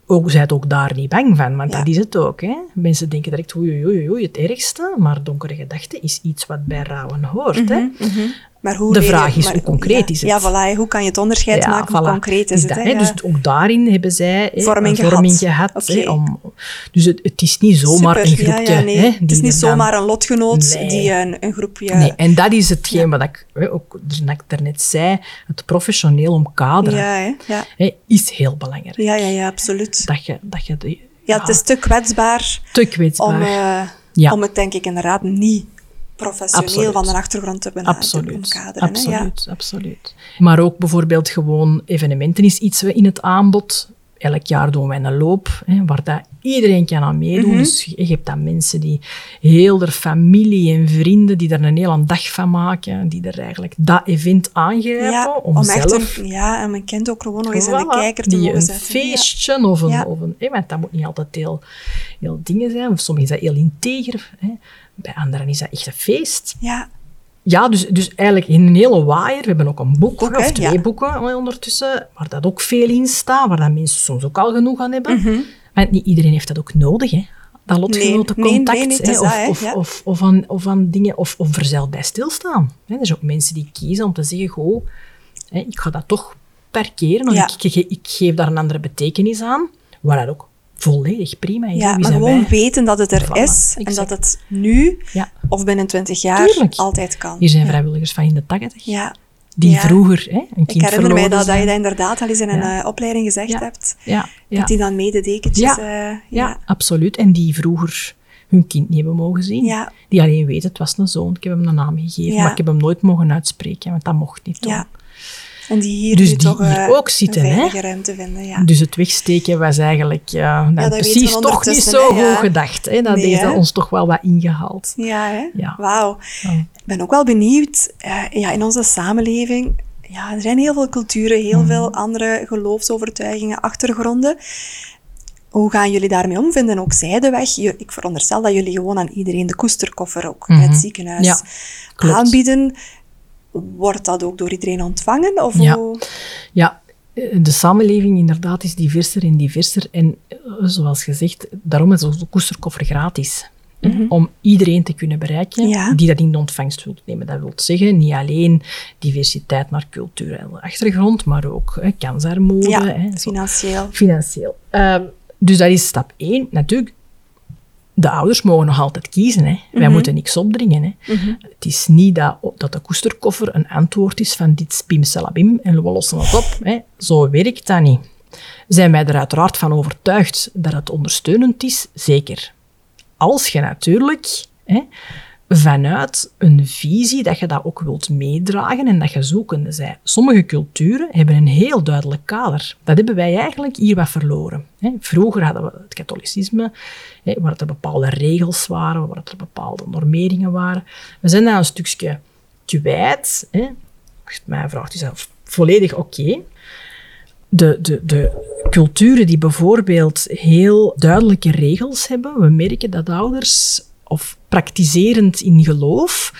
ook, zijt ook daar niet bang van, want Ja. dat is het ook. Hè. Mensen denken direct, oei, oei, oei, het ergste, maar donkere gedachten is iets wat bij rouwen hoort. Hè. Mhm. Maar hoe De je- vraag is, maar- hoe concreet ja, is het? Ja, voilà. Hoe kan je het onderscheid maken? Hoe concreet is Dus het? dat. Dus ook daarin hebben zij Vorming een vorming gehad. om, dus het, het is niet zomaar Super. een groepje. Ja, nee. het is niet er dan- zomaar een lotgenoot Nee. die een, een groepje... Nee, en dat is hetgeen wat ik ook dat ik daarnet zei. Het professioneel omkaderen is heel belangrijk. Ja, ja, ja, absoluut. Dat je, dat je de- Ja, het is te kwetsbaar te kwetsbaar. om, eh, om het denk ik inderdaad niet professioneel Absoluut. van de achtergrond te, bena- te Absoluut. Ja. absoluut, absoluut. Maar ook bijvoorbeeld gewoon evenementen is iets in het aanbod. Elk jaar doen wij een loop, hè, waar dat iedereen kan aan meedoen. Mhm. Dus je hebt dan mensen die heel de familie en vrienden, die er een hele dag van maken, die er eigenlijk dat event aangrijpen Ja, om, zelf... een, ja, en mijn kind ook gewoon nog eens in de kijker te die mogen een zetten. Ja. feestje of een... Of een hè, want dat moet niet altijd heel, heel dingen zijn. Of soms is dat heel integer. Hè. Bij anderen is dat echt een feest. Ja, Ja, dus, dus eigenlijk in een hele waaier. We hebben ook een boek, of twee Ja. boeken ondertussen, waar dat ook veel in staat, waar dat mensen soms ook al genoeg aan hebben. Mhm. Want niet iedereen heeft dat ook nodig, hè. Dat lotgenotencontact. Nee, of, of, of, of, aan, of aan dingen, of, of er zelf bij stilstaan. Hè. Er zijn ook mensen die kiezen om te zeggen, goh, hè, ik ga dat toch parkeren, of Ja. ik, ik, ik geef daar een andere betekenis aan, waar dat ook volledig prima is. ja maar gewoon wij? weten dat het er Voilà, is en dat het nu Ja. of binnen 20 jaar Tuurlijk. altijd kan. Hier zijn vrijwilligers van in de 80, Ja, die vroeger hè, een kind ik herinner mij dat, dat je dat inderdaad al eens in een eh, opleiding gezegd hebt. Dat die dan mededekentjes... Ja. eh, Ja, ja. absoluut. En die vroeger hun kind niet hebben mogen zien. Ja. Die alleen weten, het was een zoon, ik heb hem een naam gegeven, Ja. maar ik heb hem nooit mogen uitspreken, want dat mocht niet. toen. Ja. En die hier Dus nu die toch hier eh, ook zitten, hè? ruimte vinden. Ja. Dus het wegsteken was eigenlijk ja, precies toch niet zo hè, goed gedacht. Hè? Dat Nee, heeft hè? ons toch wel wat ingehaald. Ja, hè? Ja. Wauw. Ik ben ook wel benieuwd, eh, ja, in onze samenleving, ja, er zijn heel veel culturen, heel Mhm. veel andere geloofsovertuigingen, achtergronden. Hoe gaan jullie daarmee om? Vinden ook zij de weg? Ik veronderstel dat jullie gewoon aan iedereen de koesterkoffer ook in het ziekenhuis Mhm. Ja, klopt. aanbieden. Wordt dat ook door iedereen ontvangen? Of Ja. hoe- Ja, eh, de samenleving inderdaad is diverser en diverser. En eh, zoals gezegd, daarom is onze koesterkoffer gratis. hè, Om iedereen te kunnen bereiken Mhm. Ja. die dat in de ontvangst wil nemen. Dat wil zeggen, niet alleen diversiteit naar culturele achtergrond, maar ook hè, kansarmoede. ja, hè, financieel. Financieel. Ehm, dus dat is stap één. Natuurlijk, de ouders mogen nog altijd kiezen. Hè. Wij Mhm. moeten niks opdringen. Hè. Het is niet dat, dat de koesterkoffer een antwoord is van dit spim salabim en we lossen het op. Hè. Zo werkt dat niet. Zijn wij er uiteraard van overtuigd dat het ondersteunend is? Zeker. Als je natuurlijk hè, vanuit een visie dat je dat ook wilt meedragen en dat je zoekende bent. Sommige culturen hebben een heel duidelijk kader. Dat hebben wij eigenlijk hier wat verloren. Vroeger hadden we het katholicisme, waar er bepaalde regels waren, waar er bepaalde normeringen waren. We zijn daar een stukje kwijt. Als mij vraagt, is dat volledig oké de, de, de culturen die bijvoorbeeld heel duidelijke regels hebben, we merken dat ouders, of praktiserend in geloof,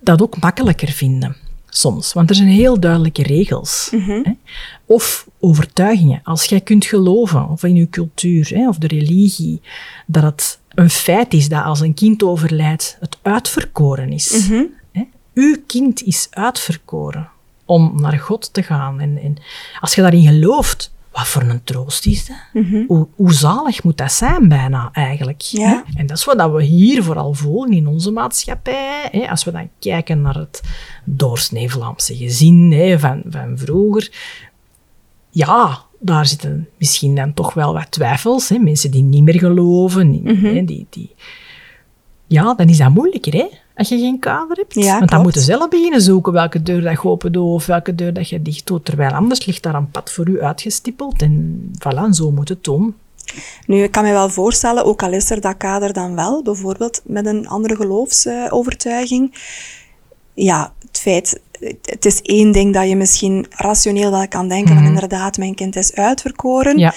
dat ook makkelijker vinden. Soms, want er zijn heel duidelijke regels. Hè? Of overtuigingen. Als jij kunt geloven, of in je cultuur, hè, of de religie, dat het een feit is dat als een kind overlijdt, het uitverkoren is. Hè? Uw kind is uitverkoren om naar God te gaan. En, en als je daarin gelooft, wat voor een troost is dat? hoe, hoe zalig moet dat zijn bijna eigenlijk? Ja. En dat is wat we hier vooral voelen in onze maatschappij. Hè? Als we dan kijken naar het doorsnee Vlaamse gezin hè, van, van vroeger. Ja, daar zitten misschien dan toch wel wat twijfels. Hè? Mensen die niet meer geloven. Mhm. hè, die, die... Ja, dan is dat moeilijker, hè? Als je geen kader hebt. Ja, Want dan klopt. moet je zelf beginnen zoeken welke deur dat je open doet of welke deur dat je dicht doet. Terwijl anders ligt daar een pad voor u uitgestippeld. En voilà, zo moet het doen. Nu, ik kan me wel voorstellen, ook al is er dat kader dan wel, bijvoorbeeld met een andere geloofsovertuiging. ja, het feit, het is één ding dat je misschien rationeel wel kan denken van inderdaad, mijn kind is uitverkoren. Ja.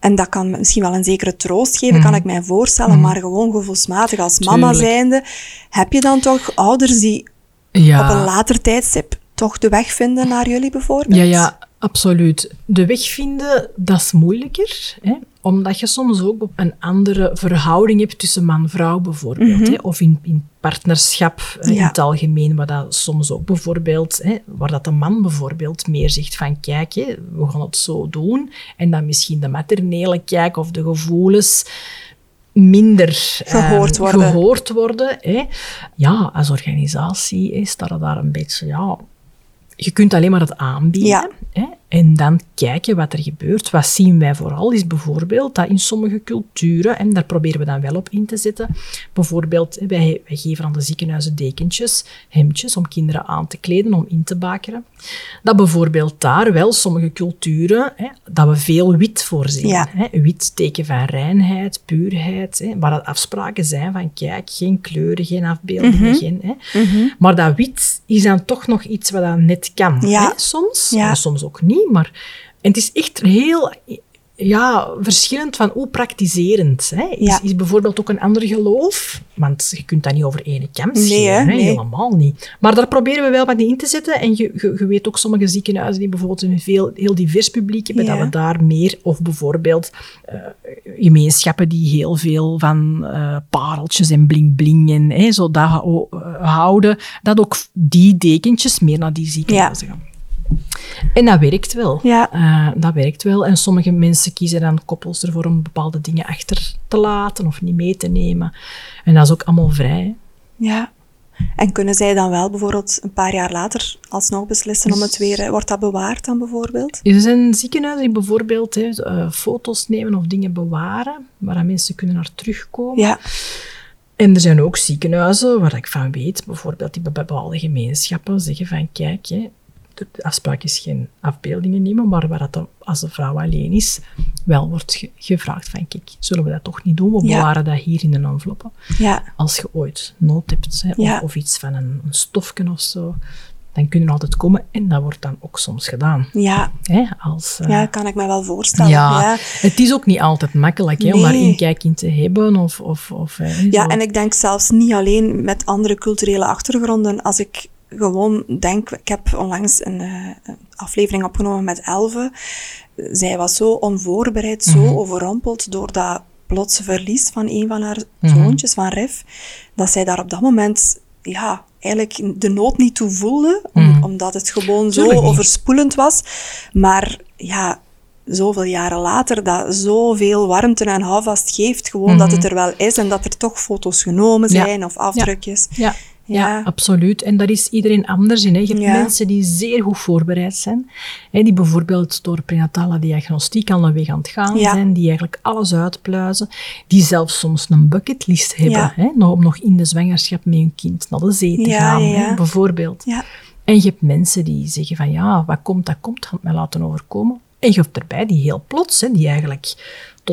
En dat kan misschien wel een zekere troost geven, kan ik mij voorstellen. Maar gewoon gevoelsmatig als mama Tuurlijk. zijnde, heb je dan toch ouders die Ja. op een later tijdstip toch de weg vinden naar jullie bijvoorbeeld? Ja, ja, absoluut. De weg vinden, dat is moeilijker. Hè? Omdat je soms ook een andere verhouding hebt tussen man-vrouw bijvoorbeeld. hè? Of in, in partnerschap eh, in het algemeen. Waar dat soms ook bijvoorbeeld, hè, waar dat de man bijvoorbeeld meer zegt van kijk, hè, we gaan het zo doen. En dan misschien de maternele kijk of de gevoelens minder eh, Gehoord worden. gehoord worden hè. Ja, als organisatie hè, staat er daar een beetje... Ja, je kunt alleen maar het aanbieden. Ja. Hè? En dan kijken wat er gebeurt. Wat zien wij vooral is bijvoorbeeld dat in sommige culturen, en daar proberen we dan wel op in te zetten, bijvoorbeeld wij, wij geven aan de ziekenhuizen dekentjes, hemdjes om kinderen aan te kleden, om in te bakeren. Dat bijvoorbeeld daar wel sommige culturen, hè, dat we veel wit voorzien. Ja. Hè? Wit teken van reinheid, puurheid, hè? waar dat afspraken zijn van kijk, geen kleuren, geen afbeeldingen, geen... Hè? Maar dat wit is dan toch nog iets wat dan net kan. Ja. Hè? Soms, Ja. soms ook niet. Maar, en het is echt heel ja, verschillend van hoe praktiserend. Hè? Is, Ja. is bijvoorbeeld ook een ander geloof? Want je kunt dat niet over één kam scheren. Nee. Helemaal niet. Maar daar proberen we wel wat in te zetten. En je, je, je weet ook sommige ziekenhuizen die bijvoorbeeld een veel, heel divers publiek hebben, Ja. dat we daar meer... Of bijvoorbeeld eh, gemeenschappen die heel veel van eh, pareltjes en bling-bling en hè, zo dat houden. Dat ook die dekentjes meer naar die ziekenhuizen gaan. En dat werkt wel. Ja. Eh, dat werkt wel. En sommige mensen kiezen dan koppels ervoor om bepaalde dingen achter te laten of niet mee te nemen. En dat is ook allemaal vrij. hè. Ja. En kunnen zij dan wel bijvoorbeeld een paar jaar later alsnog beslissen om het weer... eh, Wordt dat bewaard dan bijvoorbeeld? Er zijn ziekenhuizen die bijvoorbeeld hè, eh, foto's nemen of dingen bewaren, waar mensen kunnen naar terugkomen. Ja. En er zijn ook ziekenhuizen waar ik van weet, bijvoorbeeld die bij bepaalde gemeenschappen zeggen van kijk, hè, de afspraak is geen afbeeldingen nemen, maar waar dat dan, als de vrouw alleen is, wel wordt ge- gevraagd van kijk, zullen we dat toch niet doen? We Ja. bewaren dat hier in een enveloppe. Ja. Als je ooit nood hebt, hè, of, Ja. of iets van een, een stofje of zo, dan kunnen we altijd komen en dat wordt dan ook soms gedaan. Ja. Hè, als, eh, Ja, kan ik me wel voorstellen. ja, Ja. het is ook niet altijd makkelijk hè, om daar inkijk in te hebben. Of, of, of, hè, Ja, zo. en ik denk zelfs niet alleen met andere culturele achtergronden. Als ik gewoon denk, ik heb onlangs een, eh, een aflevering opgenomen met Elve. Zij was zo onvoorbereid, zo Mhm. overrompeld door dat plotse verlies van een van haar Mhm. zoontjes, van Ref, dat zij daar op dat moment, ja, eigenlijk de nood niet toe voelde, om- Mhm. omdat het gewoon zo overspoelend was. Maar ja, zoveel jaren later, dat zoveel warmte en houvast geeft, gewoon dat het er wel is en dat er toch foto's genomen Mhm. Ja. zijn of afdrukjes. Ja, ja. Ja. absoluut. En daar is iedereen anders in. Hè. Je hebt Ja. mensen die zeer goed voorbereid zijn. Hè, die bijvoorbeeld door prenatale diagnostiek al een weg aan het gaan Ja. zijn. Die eigenlijk alles uitpluizen. Die zelfs soms een bucketlist hebben. Hè, nog- om nog in de zwangerschap met hun kind naar de zee te gaan. Hè, bijvoorbeeld. Ja. En je hebt mensen die zeggen van ja, wat komt, dat komt, gaat mij laten overkomen. En je hebt erbij die heel plots, hè, die eigenlijk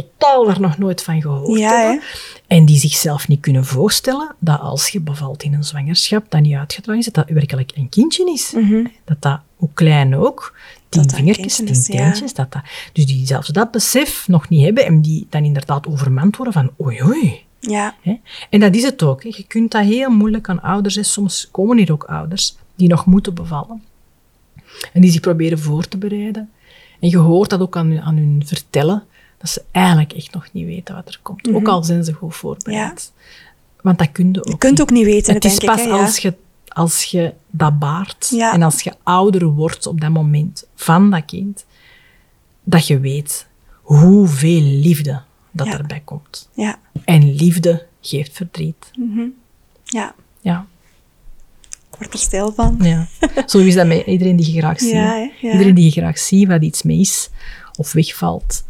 totaal er nog nooit van gehoord Ja, hebben. En die zichzelf niet kunnen voorstellen dat als je bevalt in een zwangerschap, dat niet uitgedragen is, dat dat werkelijk een kindje is. Dat dat, hoe klein ook, tien Mhm. vingertjes, tien ja. teentjes, dat dat... Dus die zelfs dat besef nog niet hebben en die dan inderdaad overmand worden van oei oei. Ja. Hè? En dat is het ook. Hè. Je kunt dat heel moeilijk aan ouders. Hè. Soms komen hier ook ouders die nog moeten bevallen. En die zich proberen voor te bereiden. En je hoort dat ook aan, aan hun vertellen, dat ze eigenlijk echt nog niet weten wat er komt. Ook al zijn ze goed voorbereid. Want dat kun je ook Je kunt ook niet weten, Het is pas ik. hè, ja. als, je, als je dat baart Ja. en als je ouder wordt op dat moment van dat kind, dat je weet hoeveel liefde dat Ja. erbij komt. Ja. En liefde geeft verdriet. Ja. Ja, Ik word er stil van. ja. Zo is dat met iedereen die je graag ziet. Ja, hè, ja. Iedereen die je graag ziet, wat iets mee is of wegvalt.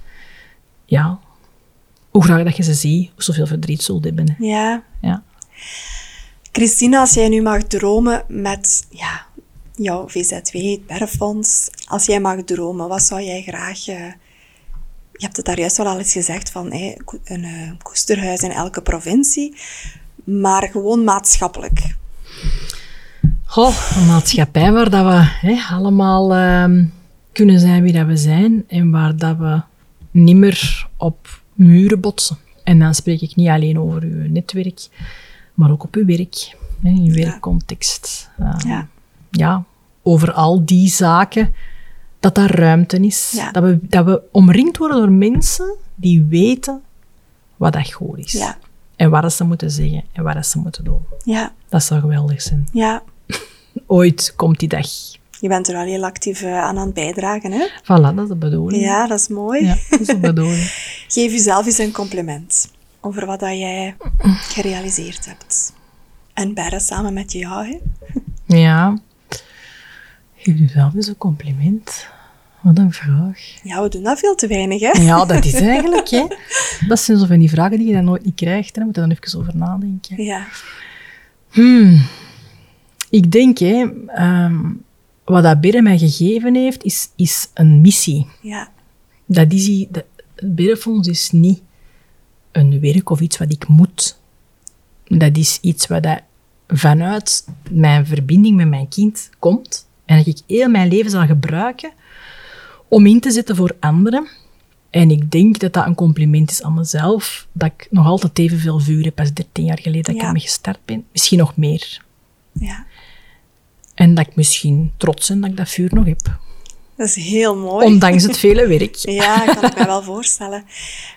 Ja, hoe graag dat je ze ziet, zoveel verdriet zult hebben. Ja. Ja. Christina, als jij nu mag dromen met ja, jouw VZW, het Bergfonds. Als jij mag dromen, wat zou jij graag eh, je hebt het daar juist wel al eens gezegd, van hey, een uh, koesterhuis in elke provincie, maar gewoon maatschappelijk. Goh, een maatschappij waar dat we allemaal uh, kunnen zijn wie dat we zijn en waar dat we niet meer op muren botsen. En dan spreek ik niet alleen over uw netwerk, maar ook op uw werk, hè, in uw werkcontext. Uh, ja. ja, over al die zaken, dat daar ruimte is. Dat, we, dat we omringd worden door mensen die weten wat dat goed is. Ja. En wat ze moeten zeggen en wat ze moeten doen. Ja. Dat zou geweldig zijn. Ja. Ooit komt die dag. Je bent er al heel actief eh, aan aan het bijdragen, hè? Voilà, dat is de bedoeling. Ja, dat is mooi. Ja, dat is de bedoeling. Geef jezelf eens een compliment over wat dat jij gerealiseerd hebt. En Berre samen met jou, hè? Ja. Geef jezelf eens een compliment. Wat een vraag. Ja, we doen dat veel te weinig, hè? Ja, dat is eigenlijk, hè. Dat zijn zo van die vragen die je dan nooit niet krijgt. Daar moet je dan even over nadenken. Ja. Hmm. Ik denk, hè, um, wat dat bidden mij gegeven heeft, is, is een missie. Ja. Dat is, dat, bidden voor ons is niet een werk of iets wat ik moet. Dat is iets wat dat vanuit mijn verbinding met mijn kind komt en dat ik heel mijn leven zal gebruiken om in te zetten voor anderen. En ik denk dat dat een compliment is aan mezelf, dat ik nog altijd evenveel vuur heb als 13 jaar geleden dat ik ermee gestart ben. Misschien nog meer. Ja. En dat ik misschien trots ben dat ik dat vuur nog heb. Dat is heel mooi. Ondanks het vele werk. ja, ik kan het mij wel voorstellen.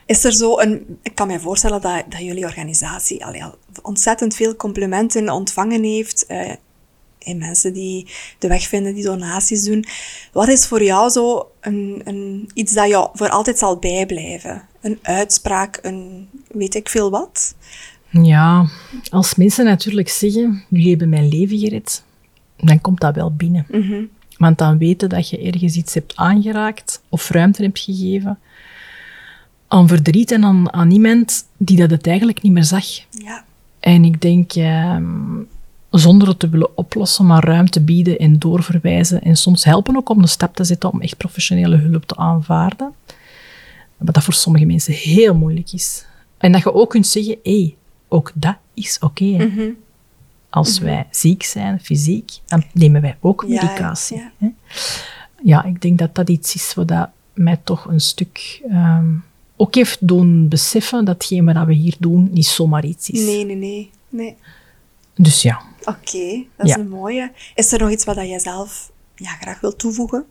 Is er zo een... Ik kan me voorstellen dat, dat jullie organisatie al ontzettend veel complimenten ontvangen heeft. Uh, en mensen die de weg vinden, die donaties doen. Wat is voor jou zo een, een, iets dat jou voor altijd zal bijblijven? Een uitspraak, een weet ik veel wat? Ja, als mensen natuurlijk zeggen, jullie hebben mijn leven gered, dan komt dat wel binnen. Mhm. Want dan weten dat je ergens iets hebt aangeraakt of ruimte hebt gegeven aan verdriet en aan, aan iemand die dat het eigenlijk niet meer zag. Ja. En ik denk, ehm, zonder het te willen oplossen, maar ruimte bieden en doorverwijzen en soms helpen ook om de stap te zetten om echt professionele hulp te aanvaarden. Wat dat voor sommige mensen heel moeilijk is. En dat je ook kunt zeggen, hé, hey, ook dat is oké. Mhm. Als mhm. wij ziek zijn, fysiek, dan nemen wij ook medicatie. Ja, ja. ik denk dat dat iets is wat dat mij toch een stuk ehm, ook heeft doen beseffen dat hetgeen wat we hier doen niet zomaar iets is. Nee, nee, nee. nee. Dus ja. Oké, dat is een mooie. Is er nog iets wat jij zelf ja, graag wilt toevoegen?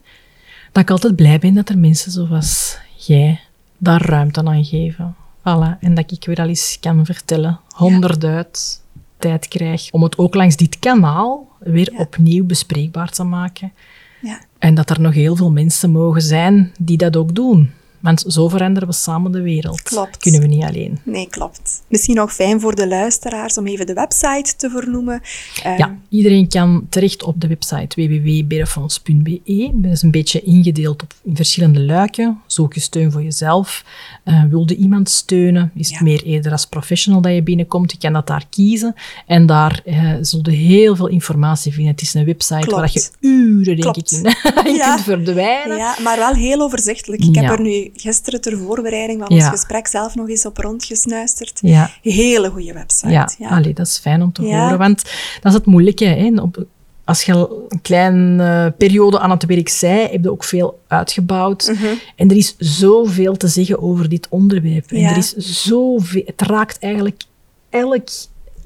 Dat ik altijd blij ben dat er mensen zoals jij daar ruimte aan geven. Voilà. En dat ik weer al eens kan vertellen, honderdduit tijd krijg om het ook langs dit kanaal weer opnieuw bespreekbaar te maken. Ja. En dat er nog heel veel mensen mogen zijn die dat ook doen. Want zo veranderen we samen de wereld. Klopt. Kunnen we niet alleen. Nee, klopt. Misschien nog fijn voor de luisteraars om even de website te vernoemen. ja, ehm, iedereen kan terecht op de website www.berefonds.be. Dat is een beetje ingedeeld op in verschillende luiken. Zoek je steun voor jezelf. Uh, wilde iemand steunen? Is het meer eerder als professional dat je binnenkomt? Je kan dat daar kiezen. En daar uh, zul je heel veel informatie vinden. Het is een website waar je uren, denk ik, in, kunt verdwijnen. Ja, maar wel heel overzichtelijk. Ik heb er nu gisteren ter voorbereiding van ons gesprek zelf nog eens op rondgesnuisterd. Ja. Hele goede website. Ja, ja. Allee, dat is fijn om te horen, want dat is het moeilijke. Hè? Op, als je een kleine periode aan het werk zei, heb je ook veel uitgebouwd. Mhm. En er is zoveel te zeggen over dit onderwerp. En er is zoveel... Het raakt eigenlijk elk,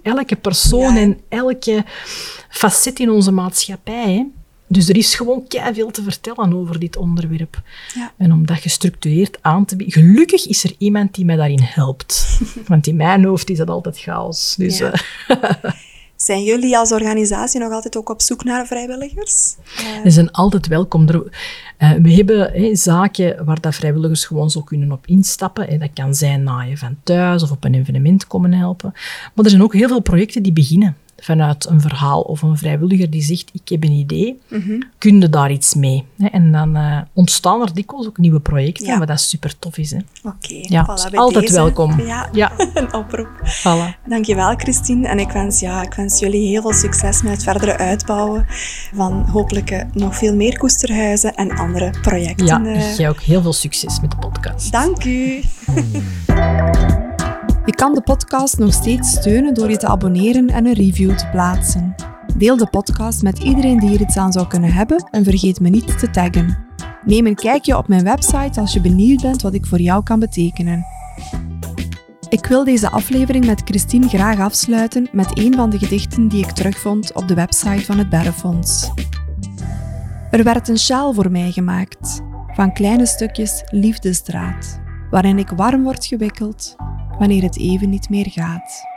elke persoon en elke facet in onze maatschappij. Hè? Dus er is gewoon veel te vertellen over dit onderwerp. Ja. En om dat gestructureerd aan te bieden. Gelukkig is er iemand die mij daarin helpt. Want in mijn hoofd is dat altijd chaos. Dus, ja. Eh, zijn jullie als organisatie nog altijd ook op zoek naar vrijwilligers? Ze zijn altijd welkom. Eh, we hebben zaken waar dat vrijwilligers gewoon zo kunnen op instappen. dat kan zijn naaien van thuis of op een evenement komen helpen. Maar er zijn ook heel veel projecten die beginnen vanuit een verhaal of een vrijwilliger die zegt, ik heb een idee, Mhm. kun je daar iets mee? Hè? En dan eh, ontstaan er dikwijls ook nieuwe projecten, Ja. wat dat super tof is. Hè? Oké, Ja, voilà, altijd deze. welkom. Ja, Ja. een oproep. Voilà. Dankjewel, Christine. En ik wens, ja, ik wens jullie heel veel succes met het verdere uitbouwen van hopelijk eh, nog veel meer koesterhuizen en andere projecten. Ja, eh. jij ook heel veel succes met de podcast. Dank u. Je kan de podcast nog steeds steunen door je te abonneren en een review te plaatsen. Deel de podcast met iedereen die er iets aan zou kunnen hebben en vergeet me niet te taggen. Neem een kijkje op mijn website als je benieuwd bent wat ik voor jou kan betekenen. Ik wil deze aflevering met Christine graag afsluiten met een van de gedichten die ik terugvond op de website van het Berrefonds. Er werd een sjaal voor mij gemaakt, van kleine stukjes liefdesdraad, waarin ik warm word gewikkeld wanneer het even niet meer gaat.